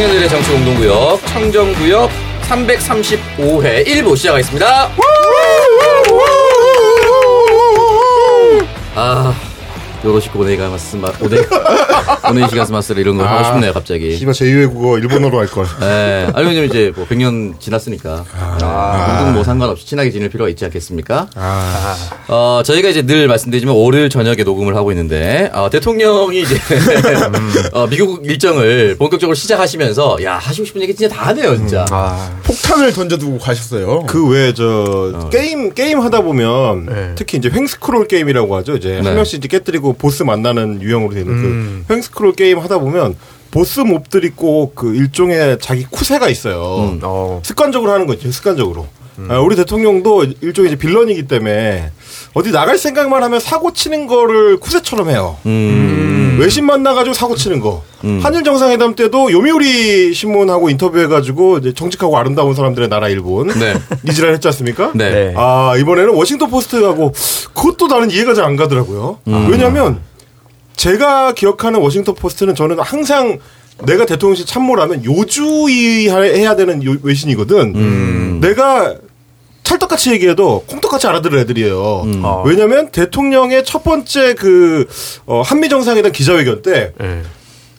청년들의 정치 공동구역 청정구역 335회 1부 시작하겠습니다. 아, 요로시코 오네가 마스 오네 오네 시가스 마스를 이런 거 하고 싶네요 갑자기. 씨발 제2외 국어 일본어로 할 걸. 네, 아니 왜냐면 이제 뭐 100년 지났으니까 아, 모든 뭐 상관없이 친하게 지낼 필요가 있지 않겠습니까? 아, 어, 저희가 이제 늘 말씀드리지만 월요일 저녁에 녹음을 하고 있는데, 어, 대통령이 이제, 어, 미국 일정을 본격적으로 시작하시면서, 야, 하시고 싶은 얘기 진짜 다 하네요, 진짜. 폭탄을 던져두고 가셨어요. 그 외에 저 게임 게임 하다 보면 네. 특히 이제 횡스크롤 게임이라고 하죠. 이제 네. 한 명씩 이제 깨뜨리고 보스 만나는 유형으로 되는 그 횡스크롤 게임 하다 보면 보스 mob들이 꼭 그 일종의 자기 쿠세가 있어요. 어. 습관적으로 하는 거죠. 습관적으로. 아, 우리 대통령도 일종의 이제 빌런이기 때문에 어디 나갈 생각만 하면 사고 치는 거를 쿠세처럼 해요. 음, 외신 만나가지고 사고 치는 거. 한일 정상회담 때도 요미우리 신문하고 인터뷰해가지고 이제 정직하고 아름다운 사람들의 나라 일본 네. 이지랄 했지 않습니까? 네. 네. 아 이번에는 워싱턴 포스트하고 그것도 나는 이해가 잘 안 가더라고요. 왜냐하면 제가 기억하는 워싱턴 포스트는 저는 항상 내가 대통령실 참모라면 요주의해야 되는 요- 외신이거든. 내가 찰떡같이 얘기해도 콩떡같이 알아들을 애들이에요. 아. 왜냐하면 대통령의 첫 번째 그 어, 한미 정상회담 기자회견 때 네.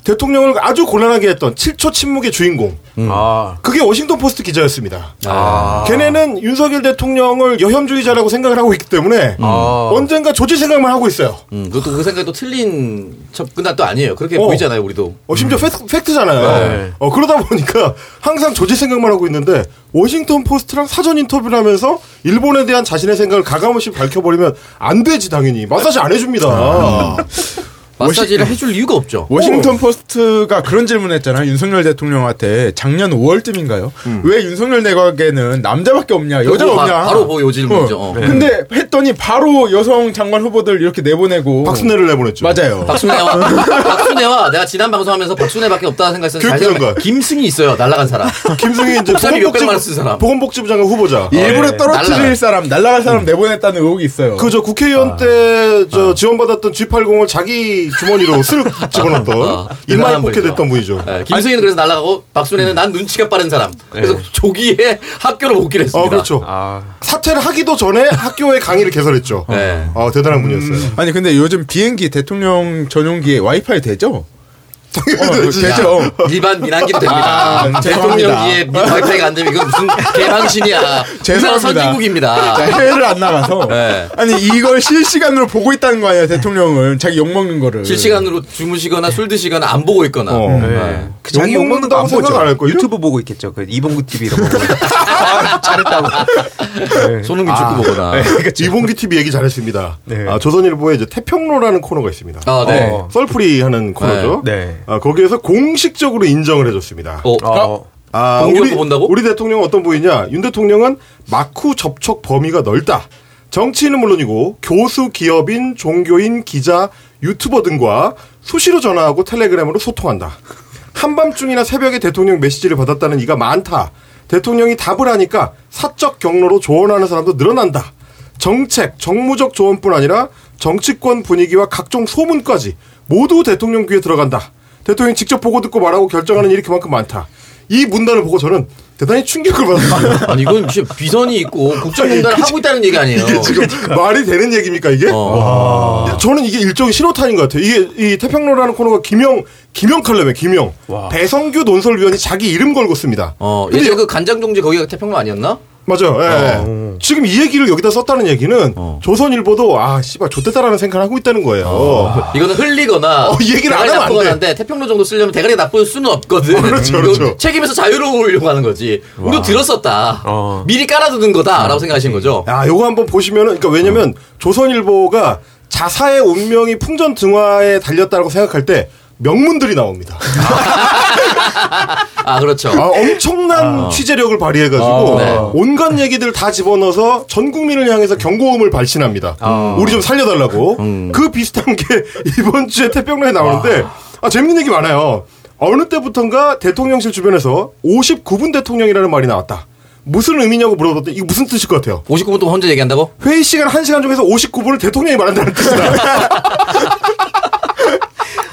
대통령을 아주 곤란하게 했던 7초 침묵의 주인공. 아. 그게 워싱턴 포스트 기자였습니다. 아. 걔네는 윤석열 대통령을 여혐주의자라고 생각을 하고 있기 때문에 아. 언젠가 조질 생각만 하고 있어요. 음, 그것도 그 생각이 또 틀린 접근은 또 아니에요. 그렇게 어. 보이잖아요, 우리도. 어, 심지어 팩트, 잖아요 네. 어, 그러다 보니까 항상 조질 생각만 하고 있는데 워싱턴 포스트랑 사전 인터뷰를 하면서 일본에 대한 자신의 생각을 가감없이 밝혀버리면 안 되지 당연히 마사지 안 해줍니다. 마사지를 해줄 이유가 없죠. 워싱턴 포스트가 그런 질문했잖아요. 윤석열 대통령한테 작년 5월쯤인가요? 왜 윤석열 내각에는 남자밖에 없냐, 여자가 바- 없냐? 바로 뭐 요 질문이죠. 어. 어. 근데 했더니 바로 여성 장관 후보들 이렇게 내보내고 박순애를 내보냈죠. 맞아요. 박순애와 박순애와 내가 지난 방송하면서 박순애밖에 없다는 생각했었는데 잘 교육장관. 생각해. 김승희 있어요. 날라간 사람. 김승희 이제 쓴 사람. 보건복지부 장관 후보자. 일부러 네. 떨어뜨릴 날라갈. 사람, 날라갈 사람 내보냈다는 의혹이 있어요. 그저 국회의원 때저 지원받았던 G80을 자기 주머니로 쓱 집어넣었던 어, 입만 뽑게. 됐던 분이죠. 네, 김승희는 그래서 날라가고 박순애는 난 눈치가 빠른 사람. 그래서 조기에 학교로 복귀를 했습니다. 어 그렇죠. 아. 사퇴를 하기도 전에 학교에 강의를 개설했죠. 네. 어 대단한 분이었어요. 아니 근데 요즘 비행기 대통령 전용기에 와이파이 되죠? 어, 되죠. 일반 민항기도 됩니다. 아, 대통령기에 미- 와이파이가 안 되면 이건 무슨 개방신이야. 우리나라 죄송합니다. 선진국입니다. 자, 해외를 안 나가서. 네. 아니, 이걸 실시간으로 보고 있다는 거 아니야, 대통령은. 자기 욕 먹는 거를. 실시간으로 주무시거나 술 드시거나 안 보고 있거나. 어. 네. 그 자기 욕 먹는 거안 생각 보죠. 안할 걸요? 유튜브 보고 있겠죠. 그 이봉구 TV 이런 거. 보고. 아, 잘했다고. 네. 손흥민 축구 보거나. 이봉기 TV 얘기 잘했습니다. 네. 아, 조선일보에 이제 태평로라는 코너가 있습니다. 아, 네. 어. 썰풀이 하는 코너죠. 네. 아, 거기에서 공식적으로 인정을 해줬습니다. 어, 어. 아, 공개로 우리, 본다고? 우리 대통령은 어떤 분이냐? 윤 대통령은 마쿠 접촉 범위가 넓다. 정치인은 물론이고 교수, 기업인, 종교인, 기자, 유튜버 등과 수시로 전화하고 텔레그램으로 소통한다. 한밤중이나 새벽에 대통령 메시지를 받았다는 이가 많다. 대통령이 답을 하니까 사적 경로로 조언하는 사람도 늘어난다. 정책, 정무적 조언뿐 아니라 정치권 분위기와 각종 소문까지 모두 대통령 귀에 들어간다. 대통령이 직접 보고 듣고 말하고 결정하는 일이 그만큼 많다. 이 문단을 보고 저는 대단히 충격을 받았어요. 아니 이건 진짜 비선이 있고 국정농단을 하고 있다는 얘기 아니에요. 이게 지금 말이 되는 얘기입니까 이게? 어. 야, 저는 이게 일종의 신호탄인 것 같아요. 이게 이 태평로라는 코너가 김영 김영 칼럼에 김영 배성규 논설위원이 자기 이름 걸고 씁니다. 어, 예전에 그 간장종지 거기가 태평로 아니었나? 맞아요. 예, 예. 지금 이 얘기를 여기다 썼다는 얘기는 어. 조선일보도 아 씨발 좋댔다라는 생각을 하고 있다는 거예요. 이거는 흘리거나 어, 이 얘기를 안 하면 안 돼. 한데 태평로 정도 쓰려면 대가리 나쁠 수는 없거든. 그렇죠, 이거 그렇죠. 책임에서 자유로우려고 하는 거지. 우리도 들었었다. 어. 미리 깔아두는 거다라고 생각하신 거죠. 야, 요거 한번 보시면은, 그러니까 왜냐면 조선일보가 자사의 운명이 풍전등화에 달렸다고 생각할 때 명문들이 나옵니다. 아 그렇죠. 아, 엄청난 취재력을 발휘해가지고 어, 네. 온갖 얘기들 다 집어넣어서 전 국민을 향해서 경고음을 발신합니다. 우리 좀 살려달라고. 그 비슷한 게 이번 주에 태평로에 나오는데 아, 재밌는 얘기 많아요. 어느 때부턴가 대통령실 주변에서 59분 대통령이라는 말이 나왔다. 무슨 의미냐고 물어봤더니 이거 무슨 뜻일 것 같아요? 59분 동안 혼자 얘기한다고? 회의 시간 1시간 중에서 59분을 대통령이 말한다는 뜻이다.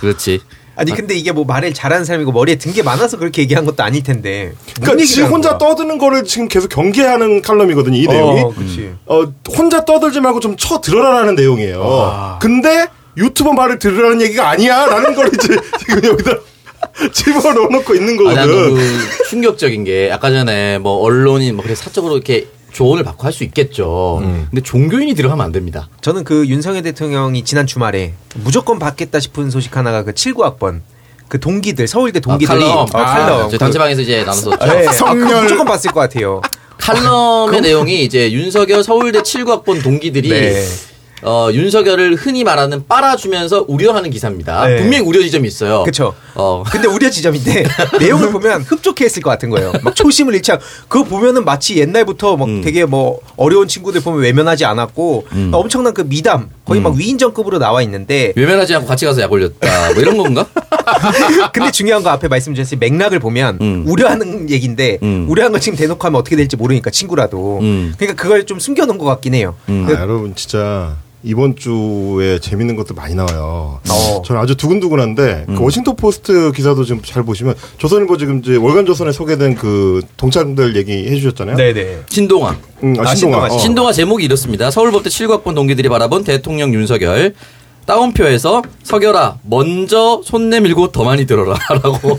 그렇지. 아니 근데 이게 뭐 말을 잘하는 사람이고 머리에 든 게 많아서 그렇게 얘기한 것도 아닐 텐데. 뭔 그러니까 지 혼자 거야? 떠드는 거를 지금 계속 경계하는 칼럼이거든요. 이 내용이. 어, 그렇지. 어, 혼자 떠들지 말고 좀 쳐 들어라라는 내용이에요. 근데 유튜버 말을 들으라는 얘기가 아니야. 라는 걸 이제 지금 여기다 집어넣어 놓고 있는 아, 난 거거든. 너무 충격적인 게 아까 전에 뭐 언론인 뭐 그래 사적으로 이렇게 조언을 받고 할 수 있겠죠. 음. 근데 종교인이 들어가면 안 됩니다. 저는 그 윤석열 대통령이 지난 주말에 무조건 받겠다 싶은 소식 하나가 그 79학번 그 동기들 서울대 동기들이 칼럼. 어, 칼럼. 제 단체방에서 이제 나눠서 네, 아, 성렬- 그거 무조건 봤을 것 같아요. 칼럼의 내용이 이제 윤석열 서울대 79학번 동기들이 네. 어, 윤석열을 흔히 말하는 빨아주면서 우려하는 기사입니다. 네. 분명히 우려 지점이 있어요. 그쵸. 어. 근데 우려 지점인데 내용을 보면 흡족해 했을 것 같은 거예요. 막 초심을 잃지 않고 그거 보면은 마치 옛날부터 막 음. 되게 뭐 어려운 친구들 보면 외면하지 않았고 엄청난 그 미담 거의 음. 막 위인전급으로 나와 있는데 외면하지 않고 같이 가서 약 올렸다. 뭐 이런 건가? 근데 중요한 거 앞에 말씀드렸을 맥락을 보면 음. 우려하는 얘기인데 음. 우려한 거 지금 대놓고 하면 어떻게 될지 모르니까 친구라도 음. 그러니까 그걸 좀 숨겨놓은 것 같긴 해요. 아, 여러분 진짜 이번 주에 재밌는 것도 많이 나와요. 어. 저는 아주 두근두근한데 음. 그 워싱턴 포스트 기사도 지금 잘 보시면 조선일보 지금 이제 월간 조선에 소개된 그 동창들 얘기해 주셨잖아요. 네네. 신동아. 음, 아, 아, 신동아. 신동아, 어. 신동아 제목이 이렇습니다. 서울법대 7학번 동기들이 바라본 대통령 윤석열. 따옴표에서 석열아 먼저 손 내밀고 더 많이 들어라라고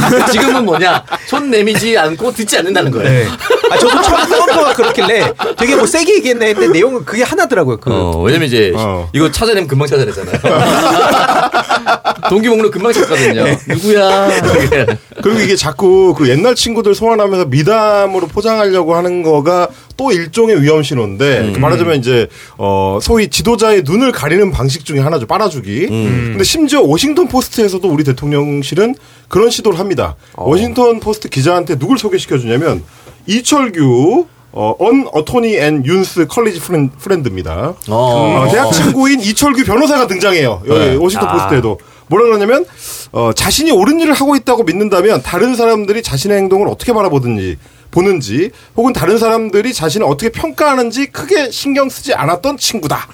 지금은 뭐냐 손 내미지 않고 듣지 않는다는 거예요. 네. 아 저도 처음 카운터가 그렇길래 되게 뭐 세게 얘기했나 했는데 내용은 그게 하나더라고요. 그 어, 왜냐면 이제 어. 이거 찾아내면 금방 찾아내잖아요. 동기 목록 금방 찾거든요. 누구야? 그리고 이게 자꾸 그 옛날 친구들 소환하면서 미담으로 포장하려고 하는 거가 또 일종의 위험 신호인데 음. 그 말하자면 이제 어 소위 지도자의 눈을 가리는 방식 중에 하나죠 빨아주기. 음. 근데 심지어 워싱턴 포스트에서도 우리 대통령실은 그런 시도를 합니다. 어. 워싱턴 포스트 기자한테 누굴 소개시켜 주냐면 이철규 어, an attorney and Yoon's college frien, friend입니다. 어. 어, 대학 친구인 이철규 변호사가 등장해요. 여기 네. 워싱턴 아. 포스트에도. 뭐라 그러냐면 어, 자신이 옳은 일을 하고 있다고 믿는다면 다른 사람들이 자신의 행동을 어떻게 바라보든지 보는지 혹은 다른 사람들이 자신을 어떻게 평가하는지 크게 신경 쓰지 않았던 친구다.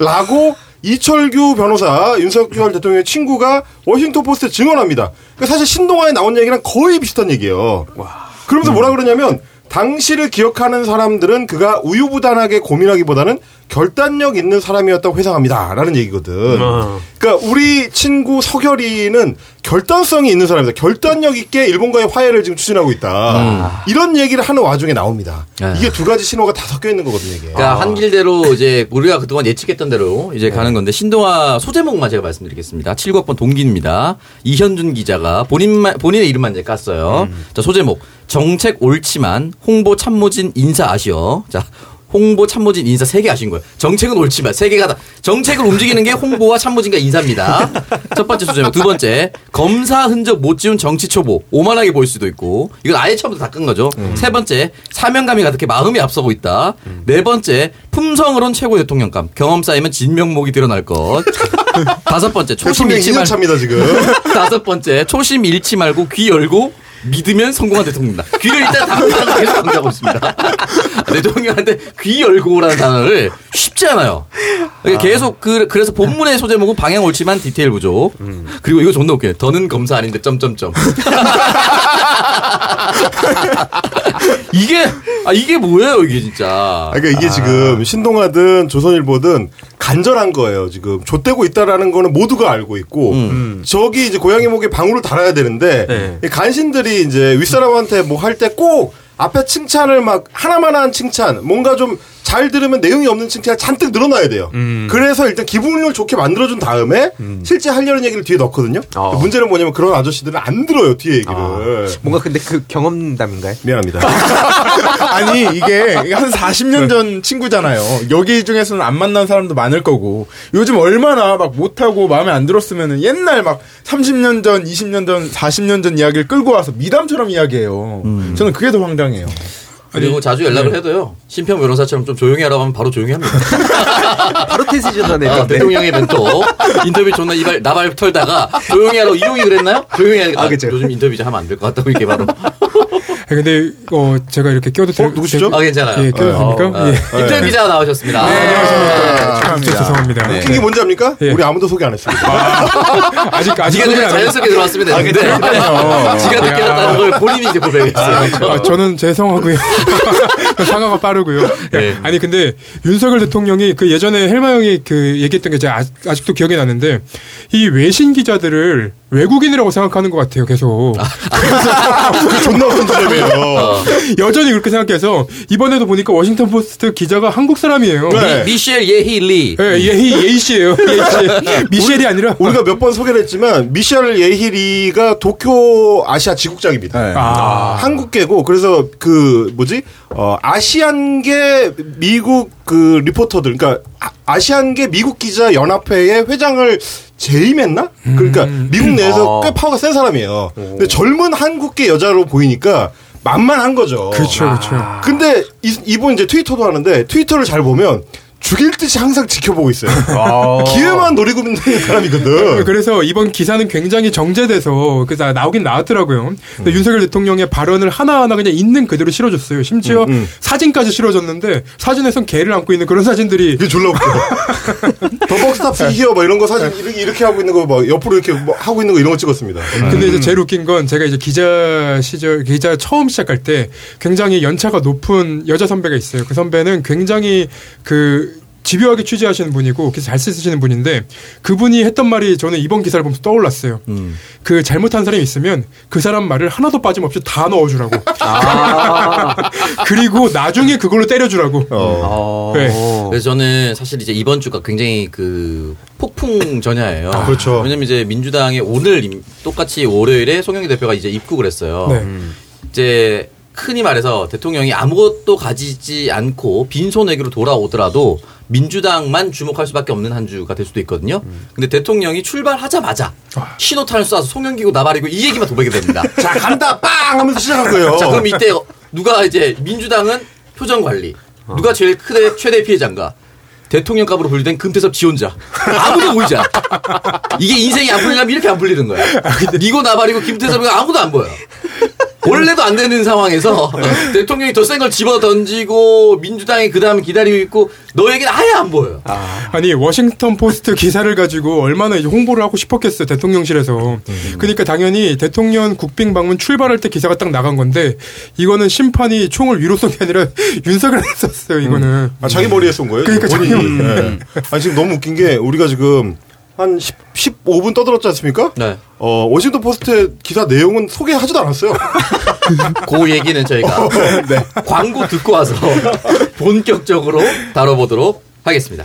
라고 이철규 변호사 윤석열 대통령의 친구가 워싱턴 포스트에 증언합니다. 그러니까 사실 신동아에 나온 얘기랑 거의 비슷한 얘기예요. 그러면서 뭐라 그러냐면 당시를 기억하는 사람들은 그가 우유부단하게 고민하기보다는 결단력 있는 사람이었다고 회상합니다. 라는 얘기거든. 그러니까 우리 친구 서결이는 결단성이 있는 사람이다. 결단력 있게 일본과의 화해를 지금 추진하고 있다. 이런 얘기를 하는 와중에 나옵니다. 아. 이게 두 가지 신호가 다 섞여 있는 거거든요, 이게. 그러니까 한 길대로 이제 우리가 그동안 예측했던 대로 이제 가는 건데 신동아 소제목만 제가 말씀드리겠습니다. 7국번 동기입니다. 이현준 기자가 본인만 본인의 이름만 이제 깠어요. 자 소제목 정책 옳지만 홍보 참모진 인사 아쉬워. 자 홍보 참모진 인사 세개 아신 거예요. 정책은 옳지만 세 개가 다 정책을 움직이는 게 홍보와 참모진과 인사입니다. 첫 번째 소제목. 두 번째 검사 흔적 못 지운 정치 초보 오만하게 보일 수도 있고 이건 아예 처음부터 다 끈 거죠. 세 번째 사명감이 가득해 마음이 앞서고 있다. 네 번째 품성으론 최고 대통령감 경험 쌓이면 진명목이 드러날 것. 다섯 번째 초심 대통령 잃지 말 2년차입니다, 지금. 다섯 번째 초심 잃지 말고 귀 열고 믿으면 성공한 대통령이다. 귀를 일단 닫고 계속 강조하고 있습니다. 대통령한테 귀 열고라는 단어를 쉽지 않아요. 그러니까 계속 그, 그래서 본문의 소제목은 방향 옳지만 디테일 부족. 그리고 이거 존나 웃겨요. 더는 검사 아닌데 점점점. 이게 아 이게 뭐예요 이게 진짜. 아, 그러니까 이게 지금 신동아든 조선일보든 간절한 거예요. 지금 좆되고 있다라는 거는 모두가 알고 있고 저기 이제 고양이 목에 방울을 달아야 되는데 네. 이 간신들이 이제 윗사람한테 뭐 할 때 꼭 앞에 칭찬을 막 하나만 한 칭찬 뭔가 좀 잘 들으면 내용이 없는 칭찬을 잔뜩 늘어놔야 돼요. 그래서 일단 기분을 좋게 만들어준 다음에 실제 하려는 얘기를 뒤에 넣거든요. 어. 문제는 뭐냐면 그런 아저씨들은 안 들어요 뒤에 얘기를. 뭔가 근데 그 경험담인가요? 미안합니다. 아니 이게 한 40년 전 친구잖아요. 여기 중에서는 안 만난 사람도 많을 거고 요즘 얼마나 막 못하고 마음에 안 들었으면은 옛날 막 30년 전, 20년 전, 40년 전 이야기를 끌고 와서 미담처럼 이야기해요. 저는 그게 더 황당해요. 그리고 자주 연락을 해도요. 심평 변호사처럼 좀 조용히 하라고 하면 바로 조용히 합니다. 바로 전화네. 아, 대통령의 멘토 인터뷰 존나 이발 나발 털다가 조용히 하라고 이용이 그랬나요? 조용히 하니까 아, 그쵸. 요즘 인터뷰 좀 하면 안 될 것 같다고 이렇게 바로 근데 어 제가 이렇게 껴도 될 어, 누구시죠? 아, 괜찮아요. 예, 껴도 어, 됩니까? 아, 예. 김태현 기자 나오셨습니다. 네, 안녕하십니까. 축하합니다. 죄송합니다. 네. 웃긴 게 뭔지 압니까? 예. 우리 아무도 소개 안 했습니다. 아직 아직 지가 소개를 그냥 안 자연스럽게 들어왔으면 아, 되는데 지가 늦게 났다는 걸 본인이 이제 고백했어요. 아, 저는 죄송하고요. 사과가 빠르고요. 네. 아니 근데 윤석열 대통령이 그 예전에 헬마 형이 그 얘기했던 게 제가 아직, 아직도 기억이 나는데 이 외신 기자들을 외국인이라고 생각하는 것 같아요. 계속 존나 웃긴 지점이에요. 어. 여전히 그렇게 생각해서 이번에도 보니까 워싱턴 포스트 기자가 한국 사람이에요. 네. 미 셸 예희 리. 예, 예희 예희 씨예요. 예희 씨. 미셸이 아니라 우리가 몇 번 소개를 했지만 미셸 예히 리가 도쿄 아시아 지국장입니다. 네. 아. 한국계고 그래서 그 뭐지 어 아시안계 미국 그 리포터들 그러니까 아- 아시안계 미국 기자 연합회의 회장을 재임했나? 그러니까 미국 내에서 어. 꽤 파워가 센 사람이에요. 근데 젊은 한국계 여자로 보이니까 만만한 거죠. 그렇죠, 그렇죠. 근데 이, 이분 이제 트위터도 하는데 트위터를 잘 보면 죽일 듯이 항상 지켜보고 있어요. 기회만 노리고 있는 사람이거든. 그래서 이번 기사는 굉장히 정제돼서 그래서 나오긴 나왔더라고요. 근데 윤석열 대통령의 발언을 하나하나 그냥 있는 그대로 실어줬어요. 심지어 음, 음. 사진까지 실어줬는데 사진에선 개를 안고 있는 그런 사진들이 그게 졸라 웃겨. 더벅스탑스 히어 막 이런 거 사진 이렇게, 이렇게 하고 있는 거 막 옆으로 이렇게 뭐 하고 있는 거 이런 거 찍었습니다. 근데 이제 제일 웃긴 건 제가 이제 기자 시절 기자 처음 시작할 때 굉장히 연차가 높은 여자 선배가 있어요. 그 선배는 굉장히 그 집요하게 취재하시는 분이고 기사 잘 쓰시는 분인데 그분이 했던 말이 저는 이번 기사를 보면서 떠올랐어요. 음. 그 잘못한 사람이 있으면 그 사람 말을 하나도 빠짐없이 다 넣어주라고. 그리고 나중에 그걸로 때려주라고. 어. 네. 그래서 저는 사실 이제 이번 주가 굉장히 그 폭풍 전야예요. 그렇죠. 왜냐면 이제 민주당이 오늘 임- 똑같이 월요일에 송영기 대표가 이제 입국을 했어요. 네. 이제 흔히 말해서 대통령이 아무것도 가지지 않고 빈손에게로 돌아오더라도 민주당만 주목할 수밖에 없는 한 주가 될 수도 있거든요. 근데 대통령이 출발하자마자 신호탄을 쏴서 송영기고 나발이고 이 얘기만 도배게 됩니다. 자 간다 빵 하면서 시작한 거예요. 자, 그럼 이때 누가 이제 민주당은 표정 관리. 누가 제일 크대 최대 피해자인가? 대통령 값으로 분류된 금태섭 지원자. 아무도 보이지 않아. 이게 인생이 안 풀리려면 이렇게 안 풀리는 거야. 니고 나발이고 금태섭이 아무도 안 보여. 원래도 안 되는 상황에서 대통령이 더 센 걸 집어 던지고 민주당이 그 다음에 기다리고 있고 너에게는 아예 안 보여요. 아 니 워싱턴 포스트 기사를 가지고 얼마나 이제 홍보를 하고 싶었겠어요 대통령실에서. 그러니까 당연히 대통령 국빈 방문 출발할 때 기사가 딱 나간 건데 이거는 심판이 총을 위로 쏜 게 아니라 윤석열에 썼어요 이거는. 아, 자기 머리에 쏜 거예요? 그러니까 본인이. 자기 네. 아니 지금 너무 웃긴 게 우리가 지금 한 10, 15분 떠들었지 않습니까? 네. 어, 워싱턴 포스트의 기사 내용은 소개하지도 않았어요. 그 얘기는 저희가 광고 듣고 와서 본격적으로 다뤄보도록 하겠습니다.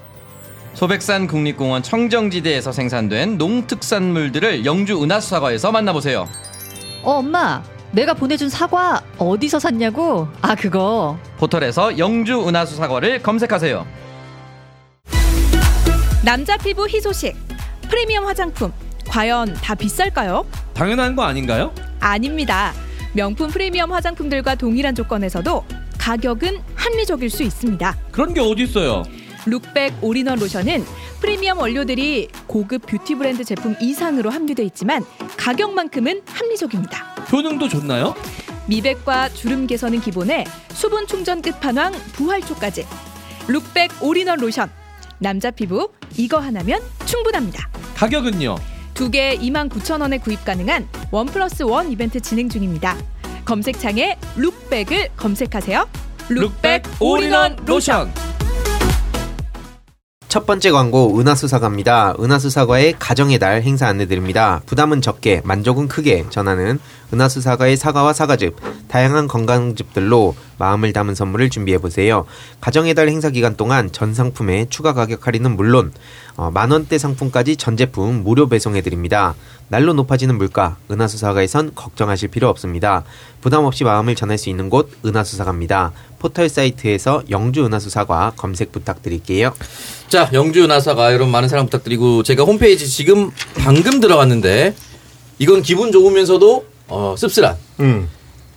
소백산 국립공원 청정지대에서 생산된 농특산물들을 영주 은하수사과에서 만나보세요. 어, 엄마. 내가 보내준 사과 어디서 샀냐고? 아, 그거. 포털에서 영주 은하수 사과를 검색하세요. 남자 피부 희소식 프리미엄 화장품 과연 다 비쌀까요? 당연한 거 아닌가요? 아닙니다. 명품 프리미엄 화장품들과 동일한 조건에서도 가격은 합리적일 수 있습니다. 그런 게 어디 있어요? 룩백 올인원 로션은 프리미엄 원료들이 고급 뷰티 브랜드 제품 이상으로 함유돼 있지만 가격만큼은 합리적입니다. 효능도 좋나요? 미백과 주름 개선은 기본에 수분 충전 끝판왕 부활초까지 룩백 올인원 로션 남자 피부 이거 하나면 충분합니다. 가격은요? 두 개 29,000원에 구입 가능한 one plus one 이벤트 진행 중입니다. 검색창에 룩백을 검색하세요. 룩백 올인원 로션. 첫 번째 광고 은하수사과입니다. 은하수사과의 가정의 달 행사 안내드립니다. 부담은 적게 만족은 크게 전하는 은하수사과의 사과와 사과즙 다양한 건강즙들로 마음을 담은 선물을 준비해 보세요. 가정의 달 행사 기간 동안 전 상품의 추가 가격 할인은 물론 어, 만 원대 상품까지 전 제품 무료 배송해 드립니다. 날로 높아지는 물가 은하수 사과에선 걱정하실 필요 없습니다. 부담 없이 마음을 전할 수 있는 곳 은하수 사과입니다. 포털 사이트에서 영주 은하수 사과 검색 부탁드릴게요. 자, 영주 은하사가 여러분 많은 사랑 부탁드리고 제가 홈페이지 지금 방금 들어갔는데 이건 기분 좋으면서도 어, 씁쓸한 음.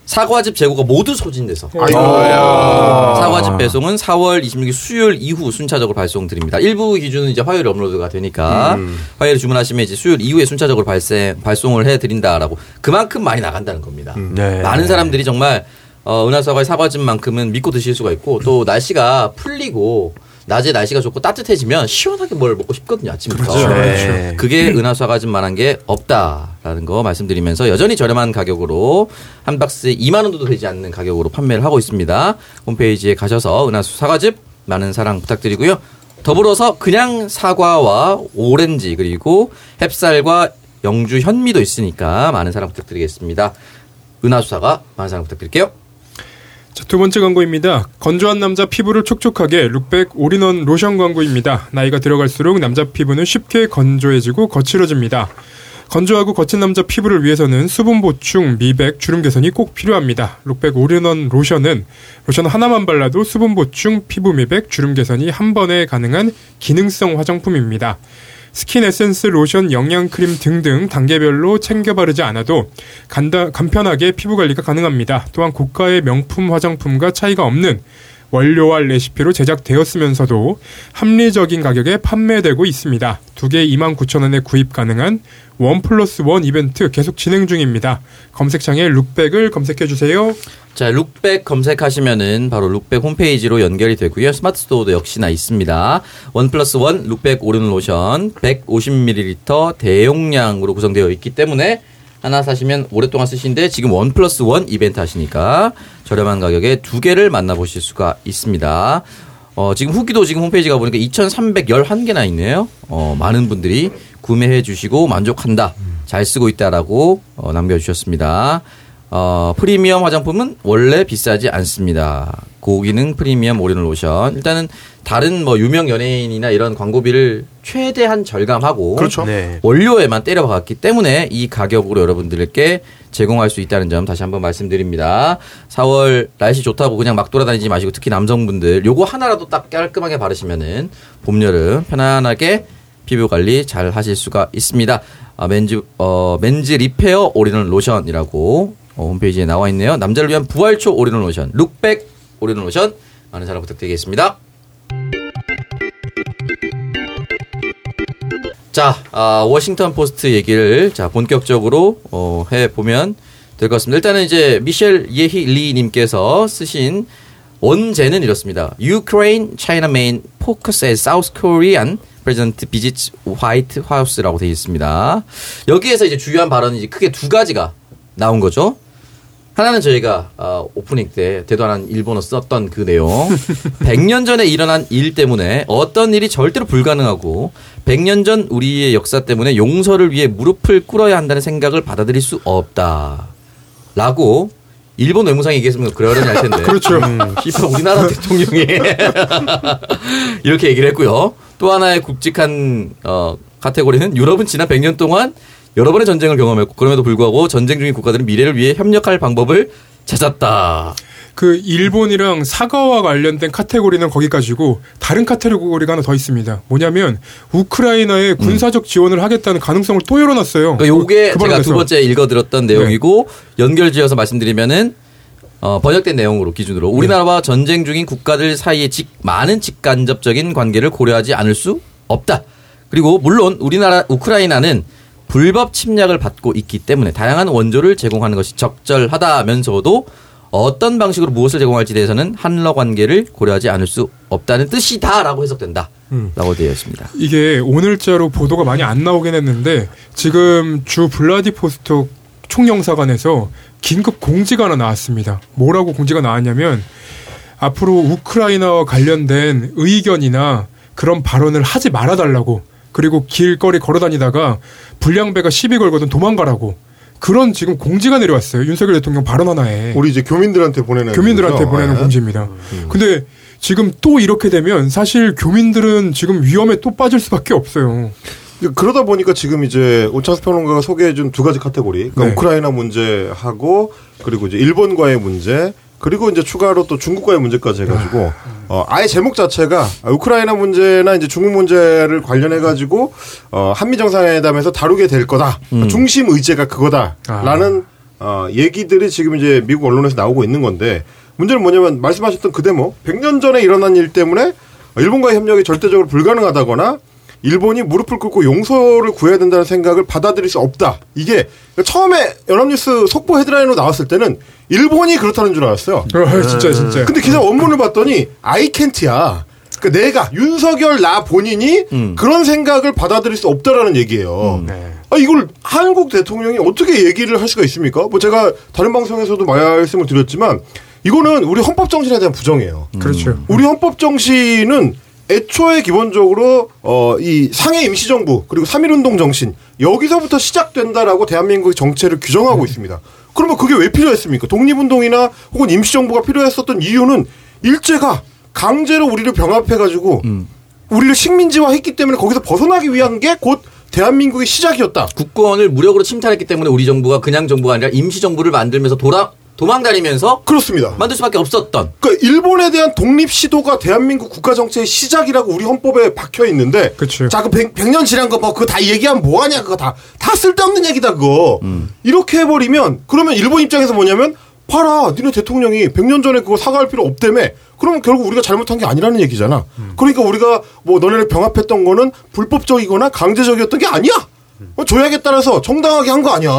사과즙 재고가 모두 소진돼서 아이고야. 사과즙 배송은 4월 26일 수요일 이후 순차적으로 발송드립니다. 일부 기준은 이제 화요일 업로드가 되니까 화요일 주문하시면 이제 수요일 이후에 순차적으로 발생 발송을 해드린다라고 그만큼 많이 나간다는 겁니다. 네. 많은 사람들이 정말 어, 은하사과의 사과즙만큼은 믿고 드실 수가 있고 또 날씨가 풀리고 낮에 날씨가 좋고 따뜻해지면 시원하게 뭘 먹고 싶거든요 아침부터. 그렇죠. 네. 그게 은하사과즙만한 게 없다라는 거 말씀드리면서 여전히 저렴한 가격으로 한 박스에 2만 원도 되지 않는 가격으로 판매를 하고 있습니다. 홈페이지에 가셔서 은하수 사과즙 많은 사랑 부탁드리고요. 더불어서 그냥 사과와 오렌지 그리고 햅쌀과 영주 현미도 있으니까 많은 사랑 부탁드리겠습니다. 은하수 사과 많은 사랑 부탁드릴게요. 자, 두 번째 광고입니다. 건조한 남자 피부를 촉촉하게 룩백 올인원 로션 광고입니다. 나이가 들어갈수록 남자 피부는 쉽게 건조해지고 거칠어집니다. 건조하고 거친 남자 피부를 위해서는 수분 보충, 미백, 주름 개선이 꼭 필요합니다. 룩백 올인원 로션은 로션 하나만 발라도 수분 보충, 피부 미백, 주름 개선이 한 번에 가능한 기능성 화장품입니다. 스킨 에센스, 로션, 영양크림 등등 단계별로 챙겨 바르지 않아도 간다, 간편하게 피부 관리가 가능합니다. 또한 고가의 명품 화장품과 차이가 없는 원료와 레시피로 제작되었으면서도 합리적인 가격에 판매되고 있습니다. 두 개 29,000원에 구입 가능한 one plus one 이벤트 계속 진행 중입니다. 검색창에 룩백을 검색해 주세요. 자, 룩백 검색하시면은 바로 룩백 홈페이지로 연결이 되고요. 스마트 스토어도 역시나 있습니다. one plus one 룩백 올인원 로션 150ml 대용량으로 구성되어 있기 때문에 하나 사시면 오랫동안 쓰시는데 지금 one plus one 이벤트 하시니까 저렴한 가격에 두 개를 만나보실 수가 있습니다. 어, 지금 후기도 지금 홈페이지 가보니까 2,311개나 있네요. 어, 많은 분들이 구매해 주시고 만족한다. 잘 쓰고 있다라고 어, 남겨주셨습니다. 어, 프리미엄 화장품은 원래 비싸지 않습니다. 고기능 프리미엄 오리널 로션. 일단은 다른 뭐 유명 연예인이나 이런 광고비를 최대한 절감하고 그렇죠. 네. 원료에만 때려박았기 때문에 이 가격으로 여러분들께 제공할 수 있다는 점 다시 한번 말씀드립니다. 4월 날씨 좋다고 그냥 막 돌아다니지 마시고 특히 남성분들 요거 하나라도 딱 깔끔하게 바르시면은 봄 여름 편안하게 피부 관리 잘 하실 수가 있습니다. 아, men's 어 men's repair 올인원 로션이라고 어, 홈페이지에 나와 있네요. 남자를 위한 부활초 올인원 로션, 룩백 올인원 로션 많은 사랑 부탁드리겠습니다. 자, 아, 워싱턴 포스트 얘기를 자 본격적으로 어, 해 보면 될 것 같습니다. 일단은 이제 미셸 예히 리님께서 쓰신 원제는 이렇습니다. Ukraine, China main focus as South Korean President visits White House라고 되어 있습니다. 여기에서 이제 주요한 발언이 크게 두 가지가 나온 거죠. 하나는 저희가 어, 오프닝 때 대단한 일본어 썼던 그 내용. 100년 전에 일어난 일 때문에 어떤 일이 절대로 불가능하고 100년 전 우리의 역사 때문에 용서를 위해 무릎을 꿇어야 한다는 생각을 받아들일 수 없다. 라고 일본 외무상이 얘기했으면 어련히 할 텐데. 그렇죠. 음, 우리나라 대통령이 이렇게 얘기를 했고요. 또 하나의 굵직한 어, 카테고리는 유럽은 지난 100년 동안 여러 번의 전쟁을 경험했고 그럼에도 불구하고 전쟁 중인 국가들은 미래를 위해 협력할 방법을 찾았다. 그 일본이랑 사과와 관련된 카테고리는 거기까지고 다른 카테고리가 하나 더 있습니다. 뭐냐면 우크라이나에 군사적 지원을 하겠다는 가능성을 또 열어놨어요. 그러니까 요게 그 제가. 두 번째 읽어드렸던 내용이고 연결지어서 말씀드리면은 어, 번역된 내용으로 기준으로 우리나라와 전쟁 중인 국가들 사이의 직, 많은 직간접적인 관계를 고려하지 않을 수 없다. 그리고 물론 우리나라 우크라이나는 불법 침략을 받고 있기 때문에 다양한 원조를 제공하는 것이 적절하다면서도 어떤 방식으로 무엇을 제공할지 대해서는 한러 관계를 고려하지 않을 수 없다는 뜻이다라고 해석된다. 라고 되어 있습니다. 이게 오늘자로 보도가 많이 안 나오긴 했는데 지금 주 블라디포스톡 총영사관에서 긴급 공지가 하나 나왔습니다. 뭐라고 공지가 나왔냐면 앞으로 우크라이나와 관련된 의견이나 그런 발언을 하지 말아달라고 그리고 길거리 걸어다니다가 불량배가 시비 걸거든 도망가라고 그런 지금 공지가 내려왔어요. 윤석열 대통령 발언 하나에 우리 이제 교민들한테 보내는 교민들한테 거죠? 보내는 네. 공지입니다. 근데 지금 또 이렇게 되면 사실 교민들은 지금 위험에 또 빠질 수밖에 없어요. 그러다 보니까 지금 이제 오창수 평론가가 소개해준 두 가지 카테고리, 그러니까 네. 우크라이나 문제하고 그리고 이제 일본과의 문제, 그리고 이제 추가로 또 중국과의 문제까지 해가지고 어, 아예 제목 자체가 우크라이나 문제나 이제 중국 문제를 관련해 가지고 어, 한미 정상회담에서 다루게 될 거다. 중심 의제가 그거다라는 어, 얘기들이 지금 이제 미국 언론에서 나오고 있는 건데 문제는 뭐냐면 말씀하셨던 그 대목. 100년 전에 일어난 일 때문에 일본과의 협력이 절대적으로 불가능하다거나 일본이 무릎을 꿇고 용서를 구해야 된다는 생각을 받아들일 수 없다. 이게 처음에 연합뉴스 속보 헤드라인으로 나왔을 때는 일본이 그렇다는 줄 알았어요. 아, 진짜 진짜. 근데 기사 원문을 봤더니 아이캔트야. 그러니까 내가 윤석열 나 본인이 그런 생각을 받아들일 수 없다라는 얘기예요. 아, 이걸 한국 대통령이 어떻게 얘기를 할 수가 있습니까? 뭐 제가 다른 방송에서도 말씀을 드렸지만 이거는 우리 헌법 정신에 대한 부정이에요. 그렇죠. 우리 헌법 정신은 애초에 기본적으로 어 이 상해 임시정부 그리고 3.1운동 정신 여기서부터 시작된다라고 대한민국의 정체를 규정하고 있습니다. 그러면 그게 왜 필요했습니까? 독립운동이나 혹은 임시정부가 필요했었던 이유는 일제가 강제로 우리를 병합해가지고 우리를 식민지화했기 때문에 거기서 벗어나기 위한 게 곧 대한민국의 시작이었다. 국권을 무력으로 침탈했기 때문에 우리 정부가 그냥 정부가 아니라 임시 정부를 만들면서 돌아 도망다니면서 그렇습니다. 만들 수밖에 없었던 그러니까 일본에 대한 독립 시도가 대한민국 국가 정체의 시작이라고 우리 헌법에 박혀 있는데 그쵸. 자, 그 100, 년 지난 거 뭐 그거 다 얘기하면 뭐 하냐 그거 다 다 쓸데없는 얘기다 그거. 이렇게 해 버리면 그러면 일본 입장에서 뭐냐면 봐라. 니네 대통령이 100년 전에 그거 사과할 필요 없다며. 그러면 결국 우리가 잘못한 게 아니라는 얘기잖아. 그러니까 우리가 뭐 너네를 병합했던 거는 불법적이거나 강제적이었던 게 아니야. 어, 조약에 따라서 정당하게 한 거 아니야.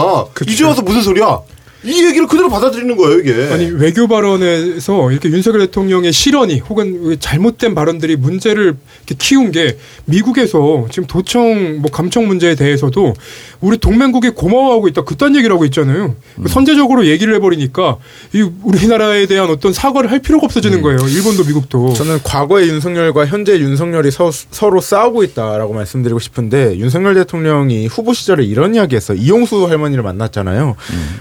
이제 와서 무슨 소리야? 이 얘기를 그대로 받아들이는 거예요, 이게. 아니 외교 발언에서 이렇게 윤석열 대통령의 실언이 혹은 잘못된 발언들이 문제를 이렇게 키운 게 미국에서 지금 도청 뭐 감청 문제에 대해서도 우리 동맹국이 고마워하고 있다 그딴 얘기를 하고 있잖아요. 선제적으로 얘기를 해버리니까 이 우리나라에 대한 어떤 사과를 할 필요가 없어지는 거예요. 일본도 미국도. 저는 과거의 윤석열과 현재 윤석열이 서, 로 싸우고 있다라고 말씀드리고 싶은데 윤석열 대통령이 후보 시절에 이런 이야기했어. 이용수 할머니를 만났잖아요.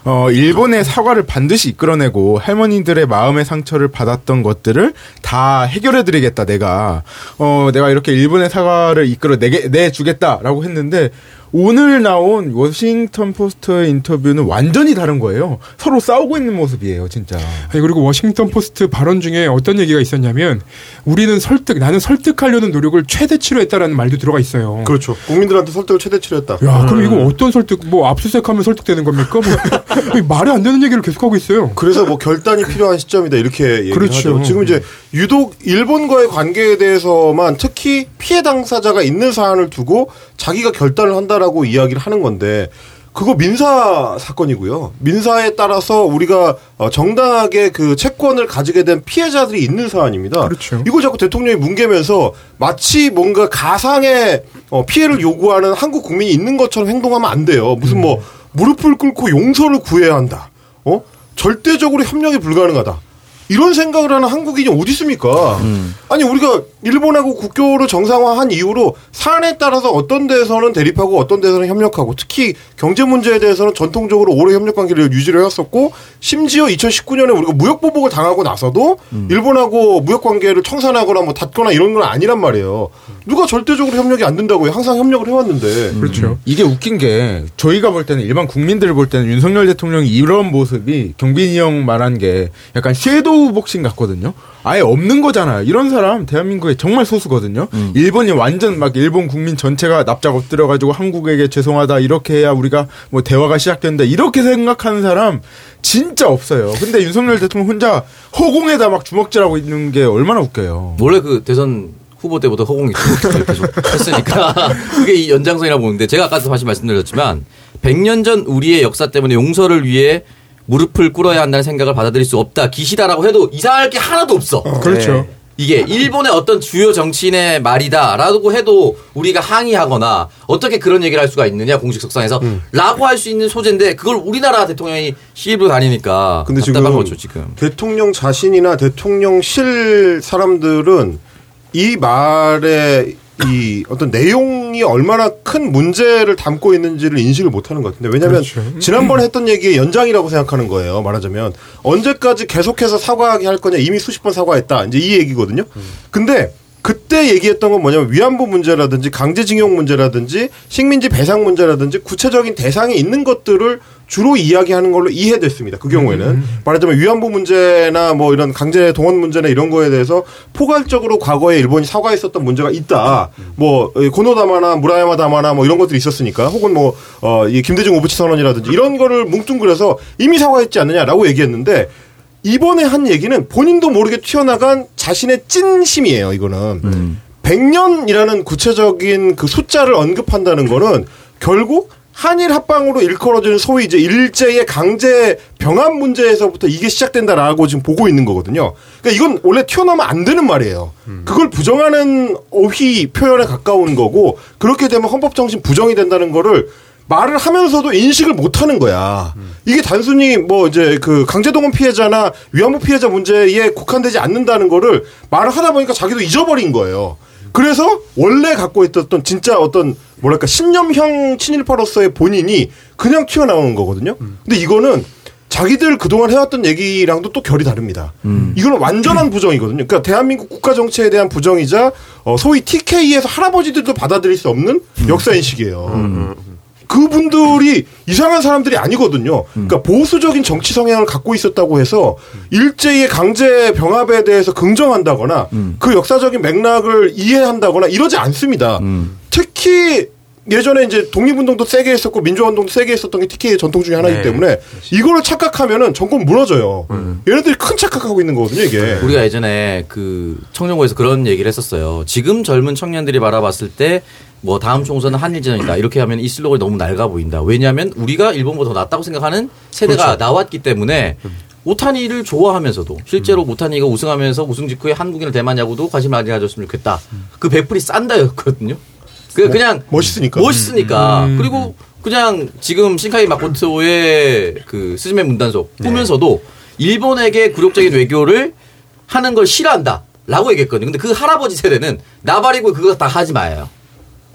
어, 일본의 사과를 반드시 이끌어내고 할머니들의 마음의 상처를 받았던 것들을 다 해결해드리겠다. 내가 어, 내가 이렇게 일본의 사과를 이끌어 내게 내주겠다라고 했는데. 오늘 나온 워싱턴 포스트의 인터뷰는 완전히 다른 거예요. 서로 싸우고 있는 모습이에요, 진짜. 아니 그리고 워싱턴 포스트 발언 중에 어떤 얘기가 있었냐면 우리는 설득 나는 설득하려는 노력을 최대치로 했다라는 말도 들어가 있어요. 그렇죠. 국민들한테 설득을 최대치로 했다. 야, 그럼 이거 어떤 설득, 뭐, 압수수색하면 설득되는 겁니까? 뭐, 말이 안 되는 얘기를 계속하고 있어요. 그래서 뭐 결단이 필요한 시점이다 이렇게 얘기를 그렇죠. 하죠. 지금 이제 유독 일본과의 관계에 대해서만 특히 피해 당사자가 있는 사안을 두고 자기가 결단을 한다 라고 이야기를 하는 건데 그거 민사 사건이고요. 민사에 따라서 우리가 어, 정당하게 그 채권을 가지게 된 피해자들이 있는 사안입니다. 그렇죠. 이걸 자꾸 대통령이 뭉개면서 마치 뭔가 가상의 어, 피해를 요구하는 한국 국민이 있는 것처럼 행동하면 안 돼요. 무슨 뭐 무릎을 꿇고 용서를 구해야 한다. 어? 절대적으로 협력이 불가능하다. 이런 생각을 하는 한국인이 어디 있습니까? 아니 우리가 일본하고 국교를 정상화한 이후로 사안에 따라서 어떤 데서는 대립하고 어떤 데서는 협력하고 특히 경제 문제에 대해서는 전통적으로 오래 협력 관계를 유지를 해왔었고 심지어 2019년에 우리가 무역 보복을 당하고 나서도 일본하고 무역 관계를 청산하거나 뭐 닫거나 이런 건 아니란 말이에요. 누가 절대적으로 협력이 안 된다고요? 항상 협력을 해왔는데. 그렇죠. 이게 웃긴 게 저희가 볼 때는 일반 국민들 볼 때는 윤석열 대통령이 이런 모습이 경빈이 형 말한 게 약간 섀도 우 복싱 같거든요. 아예 없는 거잖아요. 이런 사람 대한민국에 정말 소수거든요. 일본이 완전 막 일본 국민 전체가 납작 엎드려가지고 한국에게 죄송하다 이렇게 해야 우리가 뭐 대화가 시작된다 이렇게 생각하는 사람 진짜 없어요. 근데 윤석열 대통령 혼자 허공에다 막 주먹질하고 있는 게 얼마나 웃겨요. 원래 그 대선 후보 때부터 허공이 계속 계속 했으니까 그게 이 연장선이라고 보는데 제가 아까도 다시 말씀드렸지만 100년 전 우리의 역사 때문에 용서를 위해 무릎을 꿇어야 한다는 생각을 받아들일 수 없다 기시다라고 해도 이상할 게 하나도 없어. 그렇죠. 이게 일본의 어떤 주요 정치인의 말이다라고 해도 우리가 항의하거나 어떻게 그런 얘기를 할 수가 있느냐 공식 석상에서 라고 할 수 있는 소재인데 그걸 우리나라 대통령이 시입으로 다니니까 근데 답답한 지금 거죠 지금. 대통령 자신이나 대통령실 사람들은 이 말에 이 어떤 내용이 얼마나 큰 문제를 담고 있는지를 인식을 못하는 것 같은데 왜냐하면 그렇죠. 지난번에 했던 얘기의 연장이라고 생각하는 거예요. 말하자면 언제까지 계속해서 사과하게 할 거냐 이미 수십 번 사과했다 이제 이 얘기거든요. 근데 그때 얘기했던 건 뭐냐면 위안부 문제라든지 강제징용 문제라든지 식민지 배상 문제라든지 구체적인 대상이 있는 것들을 주로 이야기하는 걸로 이해됐습니다. 그 경우에는 말하자면 위안부 문제나 뭐 이런 강제 동원 문제나 이런 거에 대해서 포괄적으로 과거에 일본이 사과했었던 문제가 있다. 뭐 고노다마나 무라야마 다마나 뭐 이런 것들이 있었으니까 혹은 뭐어이 김대중 오부치 선언이라든지 이런 거를 뭉뚱그려서 이미 사과했지 않느냐라고 얘기했는데 이번에 한 얘기는 본인도 모르게 튀어나간 자신의 찐심이에요, 이거는. 100년이라는 구체적인 그 숫자를 언급한다는 거는 결국 한일 합방으로 일컬어지는 소위 이제 일제의 강제 병합 문제에서부터 이게 시작된다라고 지금 보고 있는 거거든요. 그러니까 이건 원래 튀어나오면 안 되는 말이에요. 그걸 부정하는 어휘 표현에 가까운 거고 그렇게 되면 헌법 정신 부정이 된다는 거를 말을 하면서도 인식을 못 하는 거야. 이게 단순히 뭐 이제 그 강제동원 피해자나 위안부 피해자 문제에 국한되지 않는다는 거를 말을 하다 보니까 자기도 잊어버린 거예요. 그래서 원래 갖고 있었던 진짜 어떤 뭐랄까 신념형 친일파로서의 본인이 그냥 튀어나오는 거거든요. 근데 이거는 자기들 그동안 해왔던 얘기랑도 또 결이 다릅니다. 이거는 완전한 부정이거든요. 그러니까 대한민국 국가 정치에 대한 부정이자 어, 소위 TK에서 할아버지들도 받아들일 수 없는 역사 인식이에요. 그분들이 이상한 사람들이 아니거든요. 그러니까 보수적인 정치 성향을 갖고 있었다고 해서 일제의 강제 병합에 대해서 긍정한다거나 그 역사적인 맥락을 이해한다거나 이러지 않습니다. 특히 예전에 이제 독립운동도 세게 했었고 민주화운동도 세게 했었던 게 TK의 전통 중에 하나이기 네. 때문에 이거를 착각하면은 정권 무너져요. 얘네들이 큰 착각하고 있는 거거든요, 이게. 우리가 예전에 그 청년고에서 그런 얘기를 했었어요. 지금 젊은 청년들이 바라봤을 때 뭐 다음 총선은 한일전이다 이렇게 하면 이 슬로건이 너무 낡아 보인다. 왜냐하면 우리가 일본보다 더 낫다고 생각하는 세대가 나왔기 때문에 오타니를 좋아하면서도 실제로 오타니가 우승하면서 우승 직후에 한국인을 대만 야구도 관심 많이 가졌으면 좋겠다. 그 배풀이 싼다였거든요. 그 그냥 멋있으니까. 멋있으니까. 음. 그리고 그냥 지금 신카이 마코토의 그 스즈메 문단속 보면서도 일본에게 굴욕적인 외교를 하는 걸 싫어한다라고 얘기했거든요. 근데 그 할아버지 세대는 나발이고 그거 다 하지 마요.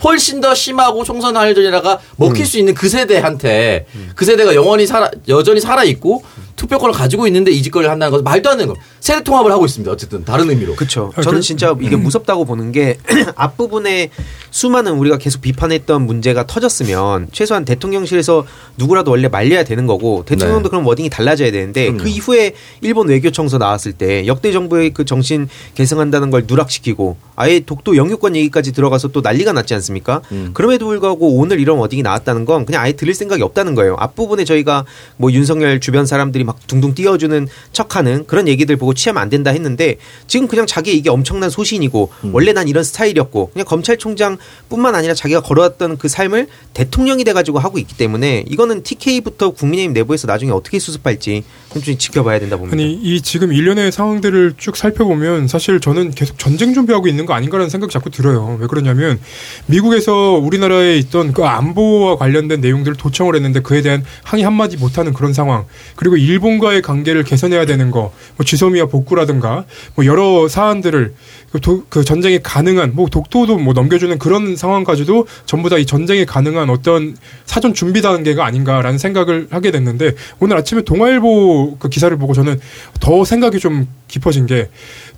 훨씬 더 심하고 총선 한일전이라가 먹힐 수 있는 그 세대한테 그 세대가 영원히 살아 여전히 살아 있고 투표권을 가지고 있는데 이 짓거리를 한다는 것은 말도 안 되는 거. 세대 통합을 하고 있습니다. 어쨌든 다른 의미로. 그렇죠. 아, 저는 그- 진짜 이게 무섭다고 보는 게 앞부분에 수많은 우리가 계속 비판했던 문제가 터졌으면 최소한 대통령실에서 누구라도 원래 말려야 되는 거고 대통령도 네. 그럼 워딩이 달라져야 되는데 그럼요. 그 이후에 일본 외교청서 나왔을 때 역대 정부의 그 정신 계승한다는 걸 누락시키고 아예 독도 영유권 얘기까지 들어가서 또 난리가 났지 않습니까? 음. 그럼에도 불구하고 오늘 이런 워딩이 나왔다는 건 그냥 아예 들을 생각이 없다는 거예요. 앞부분에 저희가 뭐 윤석열 주변 사람들이 막 둥둥 띄워주는 척하는 그런 얘기들 보고 취하면 안 된다 했는데 지금 그냥 자기 이게 엄청난 소신이고 음. 원래 난 이런 스타일이었고 그냥 검찰총장뿐만 아니라 자기가 걸어왔던 그 삶을 대통령이 돼가지고 하고 있기 때문에 이거는 TK부터 국민의힘 내부에서 나중에 어떻게 수습할지 좀 지켜봐야 된다 봅니다. 아니 이 지금 일련의 상황들을 쭉 살펴보면 사실 저는 계속 전쟁 준비하고 있는 거 아닌가라는 생각이 자꾸 들어요. 왜 그러냐면 미국에서 우리나라에 있던 그 안보와 관련된 내용들을 도청을 했는데 그에 대한 항의 한마디 못하는 그런 상황. 그리고 일 본과의 관계를 개선해야 되는 거, 뭐 지소미아 복구라든가 뭐 여러 사안들을 그, 도- 그 전쟁이 가능한 뭐 독도도 뭐 넘겨주는 그런 상황까지도 전부 다 이 전쟁이 가능한 어떤 사전 준비 단계가 아닌가라는 생각을 하게 됐는데 오늘 아침에 동아일보 그 기사를 보고 저는 더 생각이 좀 깊어진 게